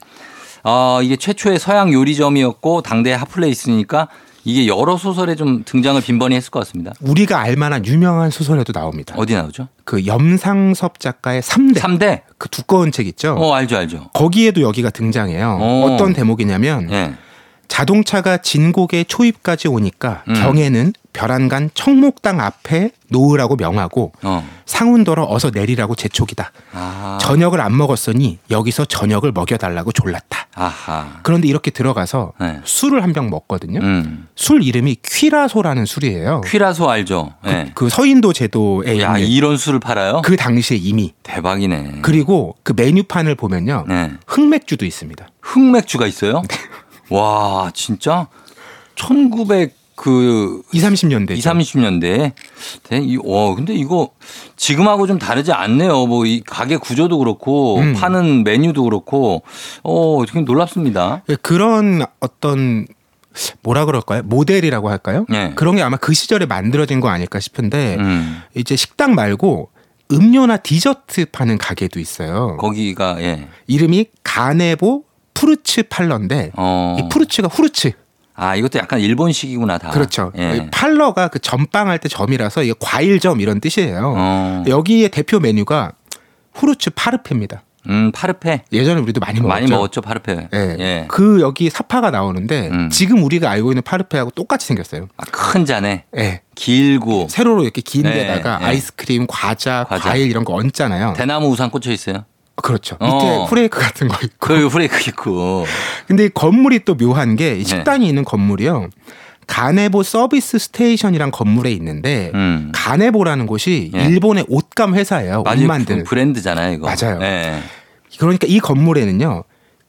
어, 이게 최초의 서양 요리점이었고 당대 핫플레이스니까 이게 여러 소설에 좀 등장을 빈번히 했을 것 같습니다. 우리가 알만한 유명한 소설에도 나옵니다. 어디 나오죠? 그 염상섭 작가의 3대. 3대? 그 두꺼운 책 있죠. 어 알죠 알죠. 거기에도 여기가 등장해요. 어. 어. 떤 대목이냐면 예. 자동차가 진곡의 초입까지 오니까 음. 경에는 별안간 청목당 앞에 놓으라고 명하고 어. 상운더러 어서 내리라고 재촉이다. 아. 저녁을 안 먹었으니 여기서 저녁을 먹여달라고 졸랐다. 아하. 그런데 이렇게 들어가서 네. 술을 한 병 먹거든요. 음. 술 이름이 퀴라소라는 술이에요. 퀴라소 알죠? 예. 그 서인도 제도에 야 이런 술을 팔아요? 그 당시에 이미 대박이네. 그리고 그 메뉴판을 보면요 네. 흑맥주도 있습니다. 흑맥주가 있어요? 와, 진짜 1900 그 2, 30년대 2, 30년대. 이 와, 근데 이거 지금하고 좀 다르지 않네요. 뭐 이 가게 구조도 그렇고 음. 파는 메뉴도 그렇고 어, 되게 놀랍습니다. 그런 어떤 뭐라 그럴까요? 모델이라고 할까요? 네. 그런 게 아마 그 시절에 만들어진 거 아닐까 싶은데 음. 이제 식당 말고 음료나 디저트 파는 가게도 있어요. 거기가 예. 이름이 가네보 푸르츠 팔러인데 어. 이 푸르츠가 후르츠. 아, 이것도 약간 일본식이구나 다. 그렇죠. 예. 팔러가 그 전빵할 때 점이라서 이게 과일점 이런 뜻이에요. 어. 여기에 대표 메뉴가 후르츠 파르페입니다. 음, 파르페. 예전에 우리도 많이 먹었죠. 많이 먹었죠, 파르페. 예. 예. 그 여기 사파가 나오는데 음. 지금 우리가 알고 있는 파르페하고 똑같이 생겼어요. 아, 큰 잔에 예. 길고 세로로 이렇게 긴 네, 데다가 네. 아이스크림, 과자, 과자. 과일 이런 거 얹잖아요. 대나무 우산 꽂혀 있어요. 그렇죠. 어. 밑에 프레이크 같은 거 있고. 그 프레이크 있고. 근데 이 건물이 또 묘한 게 네. 이 식당이 있는 건물이요. 가네보 서비스 스테이션이란 건물에 있는데 음. 가네보라는 곳이 예. 일본의 옷감 회사예요. 옷. 만드는. 그 브랜드잖아요, 이거. 맞아요. 예. 그러니까 이 건물에는요.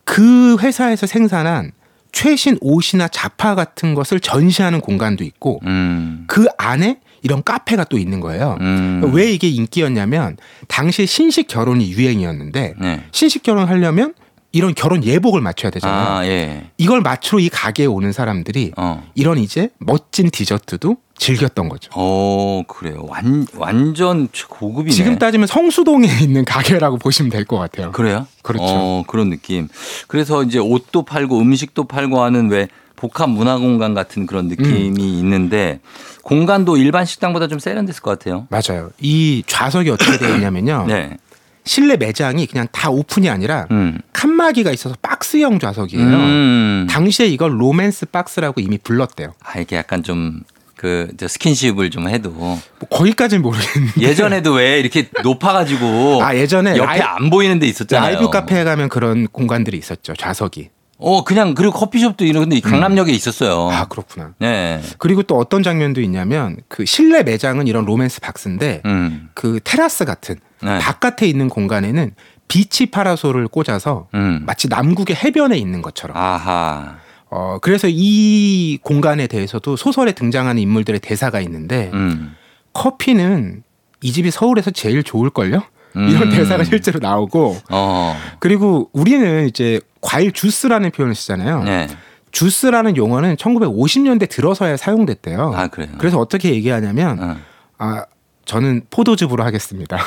그 회사에서 생산한 최신 옷이나 자파 같은 것을 전시하는 공간도 있고 음. 그 안에 이런 카페가 또 있는 거예요. 음. 왜 이게 인기였냐면 당시 신식 결혼이 유행이었는데 네. 신식 결혼 하려면 이런 결혼 예복을 맞춰야 되잖아요. 아, 예. 이걸 맞추러 이 가게에 오는 사람들이 어. 이런 이제 멋진 디저트도 즐겼던 거죠. 어, 그래요. 완, 완전 고급이네. 지금 따지면 성수동에 있는 가게라고 보시면 될 것 같아요. 그래요? 그렇죠. 어, 그런 느낌. 그래서 이제 옷도 팔고 음식도 팔고 하는 왜 복합 문화 공간 같은 그런 느낌이 음. 있는데 공간도 일반 식당보다 좀 세련됐을 것 같아요. 맞아요. 이 좌석이 어떻게 되어 있냐면요. 네. 실내 매장이 그냥 다 오픈이 아니라 음. 칸막이가 있어서 박스형 좌석이에요. 음. 당시에 이걸 로맨스 박스라고 이미 불렀대요. 아, 이게 약간 좀 그, 저 스킨십을 좀 해도. 뭐 거기까지는 모르겠는데. 예전에도 왜 이렇게 높아가지고. 아, 예전에 옆에 라이- 안 보이는 데 있었잖아요. 라이브 카페에 가면 그런 공간들이 있었죠. 좌석이. 어, 그냥 그리고 커피숍도 이런 근데 강남역에 있었어요. 아 그렇구나. 네. 그리고 또 어떤 장면도 있냐면 그 실내 매장은 이런 로맨스 박스인데 음. 그 테라스 같은 네. 바깥에 있는 공간에는 비치 파라솔을 꽂아서 음. 마치 남국의 해변에 있는 것처럼. 아하. 어 그래서 이 공간에 대해서도 소설에 등장하는 인물들의 대사가 있는데 음. 커피는 이 집이 서울에서 제일 좋을걸요? 음. 이런 대사가 실제로 나오고 어. 그리고 우리는 이제 과일 주스라는 표현을 쓰잖아요. 네. 주스라는 용어는 1950년대 들어서야 사용됐대요. 아 그래요. 그래서 어떻게 얘기하냐면 아 저는 포도즙으로 하겠습니다.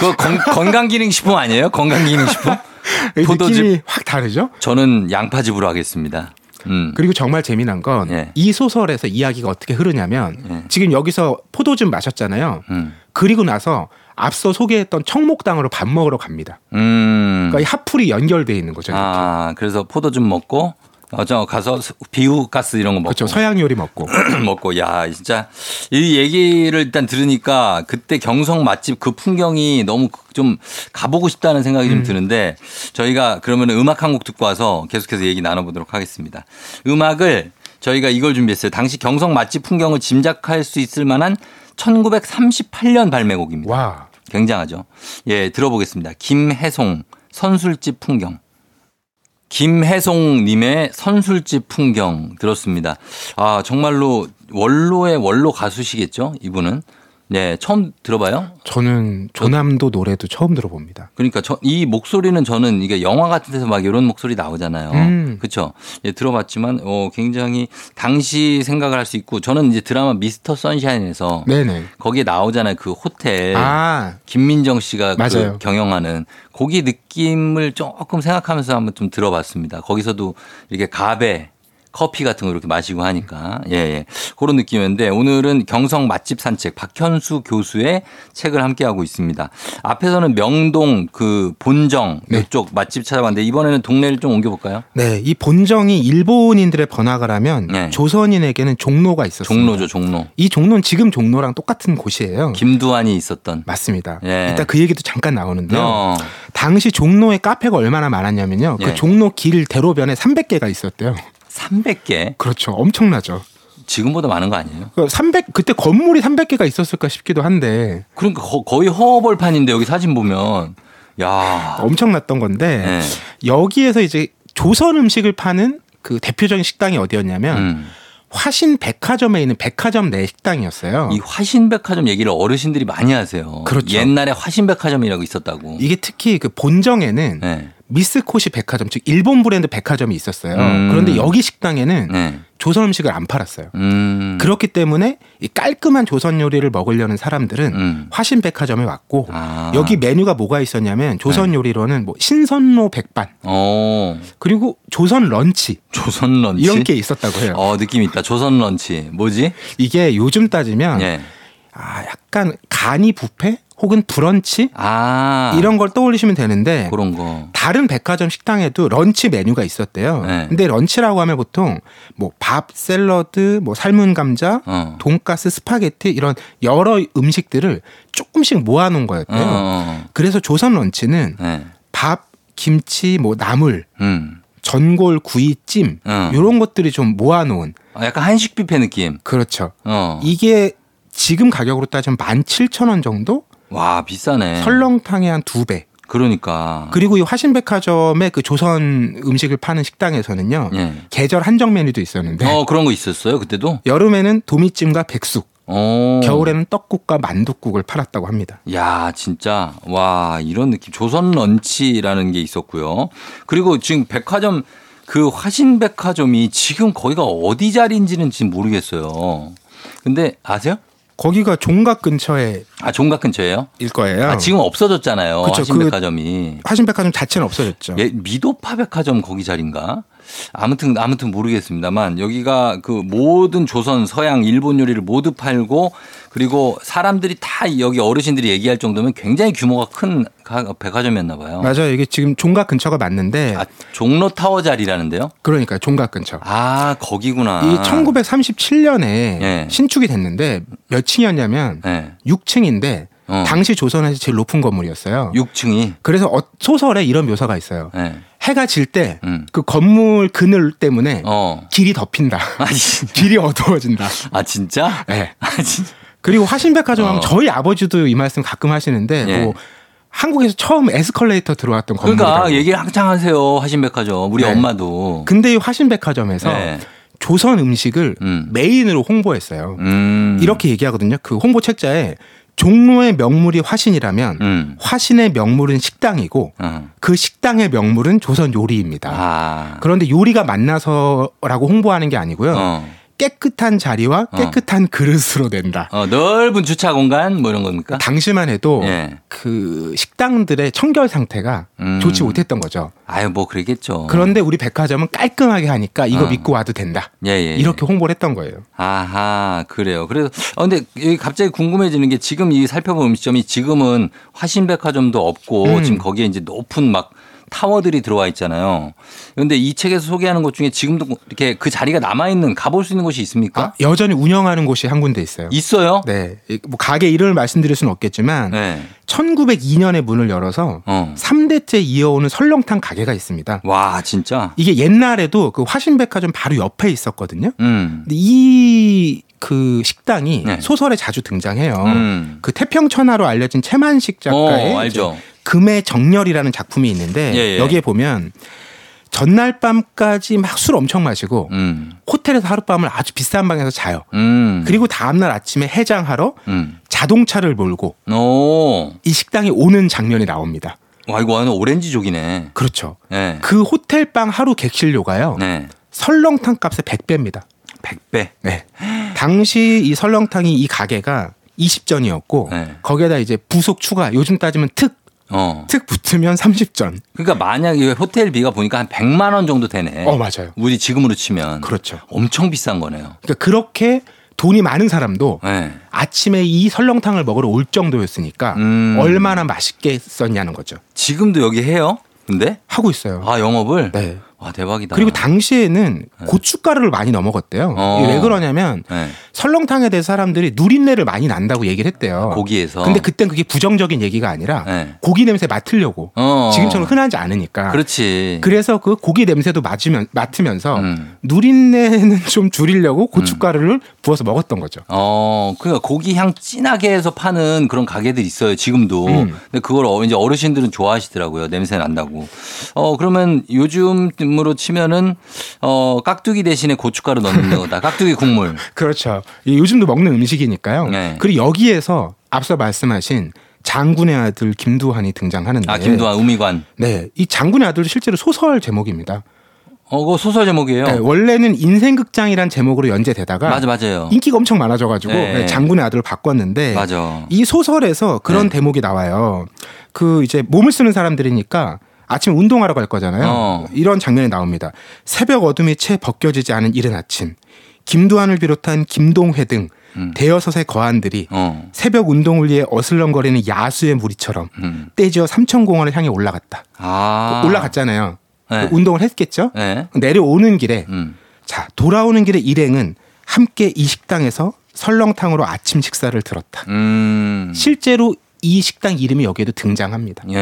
그 건, 건강기능식품 아니에요? 건강기능식품? 이 포도즙. 느낌이 확 다르죠? 저는 양파즙으로 하겠습니다. 음. 그리고 정말 재미난 건이 예. 소설에서 이야기가 어떻게 흐르냐면 지금 여기서 포도즙 마셨잖아요. 음. 그리고 나서 앞서 소개했던 청목당으로 밥 먹으러 갑니다. 음. 그러니까 이 핫플이 연결돼 있는 거죠. 아, 그래서 포도즙 먹고 어저 가서 비우 가스 이런 거 먹고 그렇죠. 서양 요리 먹고 먹고 야 진짜 이 얘기를 일단 들으니까 그때 경성 맛집 그 풍경이 너무 좀 가보고 싶다는 생각이 좀 드는데 저희가 그러면 음악 한 곡 듣고 와서 계속해서 얘기 나눠보도록 하겠습니다. 음악을 저희가 이걸 준비했어요. 당시 경성 맛집 풍경을 짐작할 수 있을 만한 1938년 발매곡입니다. 와. 굉장하죠. 예, 들어보겠습니다. 김혜송 선술집 풍경. 김혜송님의 선술집 풍경 들었습니다. 아, 정말로 원로의 원로 가수시겠죠? 이분은. 네, 처음 들어봐요? 저는 조남도 노래도 처음 들어봅니다. 그러니까 저, 이 목소리는 저는 이게 영화 같은 데서 막 이런 목소리 나오잖아요. 음. 그렇죠. 예, 들어봤지만 어 굉장히 당시 생각을 할 수 있고 저는 이제 드라마 미스터 선샤인에서 네네. 거기에 나오잖아요. 그 호텔 아. 김민정 씨가. 그 경영하는 거기 느낌을 조금 생각하면서 한번 좀 들어봤습니다. 거기서도 이렇게 가베 커피 같은 거 이렇게 마시고 하니까 예, 예. 그런 느낌인데 오늘은 경성 맛집 산책 박현수 교수의 책을 함께 하고 있습니다. 앞에서는 명동 그 본정 이쪽 맛집 찾아봤는데 이번에는 동네를 좀 옮겨볼까요? 네, 이 본정이 일본인들의 번화가 라면 네. 조선인에게는 종로가 있었습니다. 종로죠, 종로. 이 종로는 지금 종로랑 똑같은 곳이에요. 김두한이 있었던. 맞습니다. 예. 이따 그 얘기도 잠깐 나오는데요. 어. 당시 종로에 카페가 얼마나 많았냐면요. 예. 그 종로 길 대로변에 300개가 있었대요. 300개? 그렇죠. 엄청나죠. 지금보다 많은 거 아니에요? 그300 그때 건물이 300개가 있었을까 싶기도 한데 그러니까 거, 의 허벌판인데 여기 사진 보면 야 엄청났던 건데 네. 여기에서 이제 조선 음식을 파는 그 대표적인 식당이 어디였냐면 음. 화신 백화점에 있는 백화점 내 식당이었어요. 이 화신 백화점 얘기를 어르신들이 많이 하세요. 그렇죠. 옛날에 화신 백화점이라고 있었다고. 이게 특히 그 본정에는 네. 미스코시 백화점 즉 일본 브랜드 백화점이 있었어요. 음. 그런데 여기 식당에는 네. 조선 음식을 안 팔았어요. 음. 그렇기 때문에 이 깔끔한 조선 요리를 먹으려는 사람들은 음. 화신 백화점에 왔고 아. 여기 메뉴가 뭐가 있었냐면 조선 요리로는 뭐 신선로 백반 어. 그리고 조선 런치 조선 런치 이런 게 있었다고 해요. 어 느낌 있다. 조선 런치 뭐지? 이게 요즘 따지면 예. 아 약간 간이 뷔페 혹은 브런치 아 이런 걸 떠올리시면 되는데 그런 거. 다른 백화점 식당에도 런치 메뉴가 있었대요. 네. 근데 런치라고 하면 보통 뭐 밥, 샐러드, 뭐 삶은 감자, 어. 돈가스, 스파게티 이런 여러 음식들을 조금씩 모아놓은 거였대요. 어. 그래서 조선 런치는 네. 밥, 김치, 뭐 나물, 음. 전골, 구이, 찜 어. 이런 것들이 좀 모아놓은 아, 약간 한식 뷔페 느낌. 그렇죠. 어. 이게 지금 가격으로 따지면 17,000원 정도? 와 비싸네. 설렁탕의 한 두 배. 그러니까. 그리고 이 화신백화점의 그 조선 음식을 파는 식당에서는요. 예. 계절 한정 메뉴도 있었는데 어 그런 거 있었어요 그때도. 여름에는 도미찜과 백숙, 어. 겨울에는 떡국과 만둣국을 팔았다고 합니다. 야, 진짜. 와, 이런 느낌. 조선 런치라는 게 있었고요. 그리고 지금 백화점, 그 화신백화점이 지금 거기가 어디 자리인지는 지금 모르겠어요. 근데 아세요? 거기가 종각 근처에 아, 종각 근처예요? 일 거예요. 아, 지금 없어졌잖아요. 그쵸, 화신백화점이. 화신백화점 자체는 없어졌죠. 예, 미도파 백화점 거기 자리인가? 아무튼 아무튼 모르겠습니다만 여기가 그 모든 조선 서양 일본 요리를 모두 팔고 그리고 사람들이 다 여기 어르신들이 얘기할 정도면 굉장히 규모가 큰 가- 백화점이었나 봐요. 맞아요. 이게 지금 종각 근처가 맞는데 아, 종로 타워 자리라는데요? 그러니까 종각 근처. 아, 거기구나. 이 1937년에 예. 신축이 됐는데 몇 층이었냐면 네. 6층인데 어. 당시 조선에서 제일 높은 건물이었어요. 6층이. 그래서 어- 소설에 이런 묘사가 있어요. 네. 해가 질 때그 음. 건물 그늘 때문에 어. 길이 덮인다. 아. 길이 어두워진다. 아, 진짜? 네. 아, 진짜. 그리고 화신백화점 하면 어. 저희 아버지도 이 말씀 가끔 하시는데 예. 뭐 한국에서 처음 에스컬레이터 들어왔던 그러니까 건물이라고. 얘기를 항상 하세요. 화신백화점. 우리 네. 엄마도. 근데 이 화신백화점에서 네. 조선 음식을 음. 메인으로 홍보했어요. 음. 이렇게 얘기하거든요. 그 홍보 책자에 종로의 명물이 화신이라면 음. 화신의 명물은 식당이고 어. 그 식당의 명물은 조선 요리입니다. 아. 그런데 요리가 만나서라고 홍보하는 게 아니고요. 어. 깨끗한 자리와 어. 깨끗한 그릇으로 낸다. 어, 넓은 주차 공간 뭐 이런 겁니까? 당시만 해도 예. 그 식당들의 청결 상태가 음. 좋지 못했던 거죠. 아유 뭐 그러겠죠. 그런데 우리 백화점은 깔끔하게 하니까 이거 어. 믿고 와도 된다. 예, 예, 예. 이렇게 홍보를 했던 거예요. 아하 그래요. 그래서 어, 근데 여기 갑자기 궁금해지는 게 지금 이 살펴본 음식점이 지금은 화신백화점도 없고 음. 지금 거기에 이제 높은 막 타워들이 들어와 있잖아요. 그런데 이 책에서 소개하는 것 중에 지금도 이렇게 그 자리가 남아 있는 가볼 수 있는 곳이 있습니까? 아, 여전히 운영하는 곳이 한 군데 있어요. 있어요? 네. 이- 뭐 가게 이름을 말씀드릴 수는 없겠지만 네. 1902년에 문을 열어서 어. 3대째 이어오는 설렁탕 가게가 있습니다. 와 진짜. 이게 옛날에도 그 화신백화점 바로 옆에 있었거든요. 음. 근데 이그 식당이 네. 소설에 자주 등장해요. 음. 그 태평천하로 알려진 최만식 작가의 어, 알죠. 이제 금의 정렬이라는 작품이 있는데 예, 예. 여기에 보면 전날 밤까지 막 술 엄청 마시고 음. 호텔에서 하룻밤을 아주 비싼 방에서 자요. 음. 그리고 다음날 아침에 해장하러 음. 자동차를 몰고 오. 이 식당에 오는 장면이 나옵니다. 와 이거 완전 오렌지족이네. 그렇죠. 네. 그 호텔방 하루 객실료가요. 네. 설렁탕 값의 100배입니다. 100배. 네. 당시 이 설렁탕이 이 가게가 20전이었고 네. 거기에다 이제 부속 추가 요즘 따지면 특, 어. 특 붙으면 30전. 그러니까 만약에 호텔비가 보니까 한 100만 원 정도 되네. 어, 맞아요. 우리 지금으로 치면 그렇죠. 엄청 비싼 거네요. 그러니까 그렇게 돈이 많은 사람도 네. 아침에 이 설렁탕을 먹으러 올 정도였으니까 음. 얼마나 맛있게 썼냐는 거죠. 지금도 여기 해요? 근데? 하고 있어요. 아, 영업을? 네. 와, 대박이다. 그리고 당시에는 고춧가루를 많이. 네. 어. 왜 그러냐면 네. 설렁탕에 대해서 사람들이 누린내를 많이 난다고 얘기를 했대요. 고기에서. 근데 그땐 그게 부정적인 얘기가 아니라 네. 고기 냄새 맡으려고. 어. 지금처럼 흔하지 않으니까. 그렇지. 그래서 그 고기 냄새도 맡으면, 맡으면서 음. 누린내는 좀 줄이려고 고춧가루를 부어서 먹었던 거죠. 어, 그러니까 고기 향 진하게 해서 파는 그런 가게들 있어요, 지금도. 음. 근데 그걸 어, 이제 어르신들은 좋아하시더라고요. 냄새 난다고. 어, 그러면 요즘으로 치면은 어, 깍두기 대신에 고춧가루 넣는 거다. 깍두기 국물. 그렇죠. 이 요즘도 먹는 음식이니까요. 네. 그리고 여기에서 앞서 말씀하신 장군의 아들 김두한이 등장하는데. 아, 김두한 우미관. 네. 이 장군의 아들도 실제로 소설 제목입니다. 어, 그거 소설 제목이에요. 네, 원래는 인생극장이란 제목으로 연재되다가 맞아, 맞아요. 인기가 엄청 많아져가지고 네. 네, 장군의 아들을 바꿨는데 맞아. 이 소설에서 그런 네. 대목이 나와요. 그 이제 몸을 쓰는 사람들이니까 아침 운동하러 갈 거잖아요. 어. 이런 장면이 나옵니다. 새벽 어둠이 채 벗겨지지 않은 이른 아침. 김두한을 비롯한 김동회 등 음. 대여섯의 거한들이 어. 새벽 운동을 위해 어슬렁거리는 야수의 무리처럼 음. 떼지어 삼천공원을 향해 올라갔다. 아. 올라갔잖아요. 네. 그 운동을 했겠죠. 네. 내려오는 길에 음. 자 돌아오는 길에 일행은 함께 이 식당에서 설렁탕으로 아침 식사를 들었다. 음. 실제로 이 식당 이름이 여기에도 등장합니다. 예.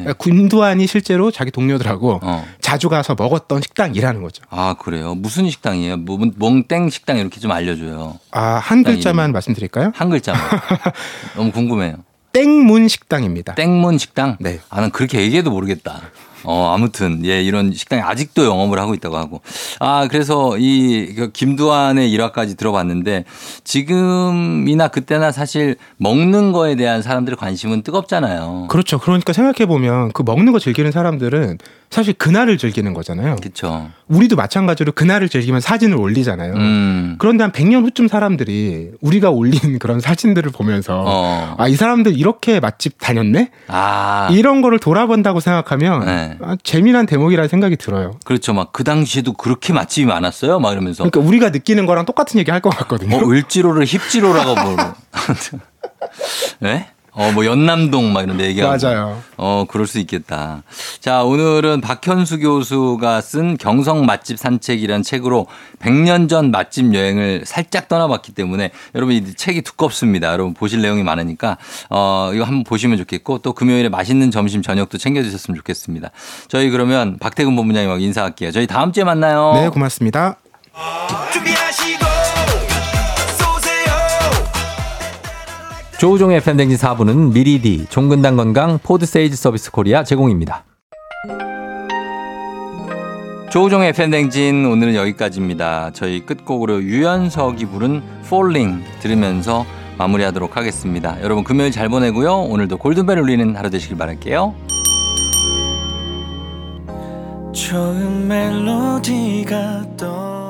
그러니까 군두환이 실제로 자기 동료들하고 어. 자주 가서 먹었던 식당이라는 거죠. 아, 그래요. 무슨 식당이에요? 뭐, 몽땡 식당 이렇게 좀 알려줘요. 아, 한 식당 글자만 이름. 말씀드릴까요? 한 글자만. 너무 궁금해요. 땡문 식당입니다. 땡문 식당? 네. 아, 난 그렇게 얘기해도 모르겠다. 어, 아무튼, 예, 이런 식당이 아직도 영업을 하고 있다고 하고. 아, 그래서 이그 김두한의 일화까지 들어봤는데 지금이나 그때나 사실 먹는 거에 대한 사람들의 관심은 뜨겁잖아요. 그렇죠. 그러니까 생각해 보면 그 먹는 거 즐기는 사람들은 사실 그날을 즐기는 거잖아요. 그렇죠. 우리도 마찬가지로 그날을 즐기면 사진을 올리잖아요. 음. 그런데 한 100년 후쯤 사람들이 우리가 올린 그런 사진들을 보면서 어. 아, 이 사람들 이렇게 맛집 다녔네? 아. 이런 거를 돌아본다고 생각하면 네. 아, 재미난 대목이라는 생각이 들어요. 그렇죠. 막 그 당시에도 그렇게 맛집이 많았어요. 막 이러면서. 그러니까 우리가 느끼는 거랑 똑같은 얘기 할 것 같거든요. 어, 을지로를 힙지로라고 뭐. 네? 어, 뭐 연남동 막 이런 데 얘기하고. 맞아요. 어, 그럴 수 있겠다. 자, 오늘은 박현수 교수가 쓴 경성 맛집 산책이라는 책으로 100년 전 맛집 여행을 살짝 떠나봤기 때문에 여러분 이 책이 두껍습니다. 여러분 보실 내용이 많으니까 어, 이거 한번 보시면 좋겠고 또 금요일에 맛있는 점심 저녁도 챙겨 드셨으면 좋겠습니다. 저희 그러면 박태근 본부장님하고 인사할게요. 저희 다음 주에 만나요. 네, 고맙습니다. 준비하시고 조우종의 FM대행진 4부는 미리디, 종근당 건강, 포드세일즈 서비스 코리아 제공입니다. 조우종의 FM대행진 오늘은 여기까지입니다. 저희 끝곡으로 유연석이 부른 Falling 들으면서 마무리하도록 하겠습니다. 여러분 금요일 잘 보내고요. 오늘도 골든벨 울리는 하루 되시길 바랄게요. 좋은 멜로디가 떠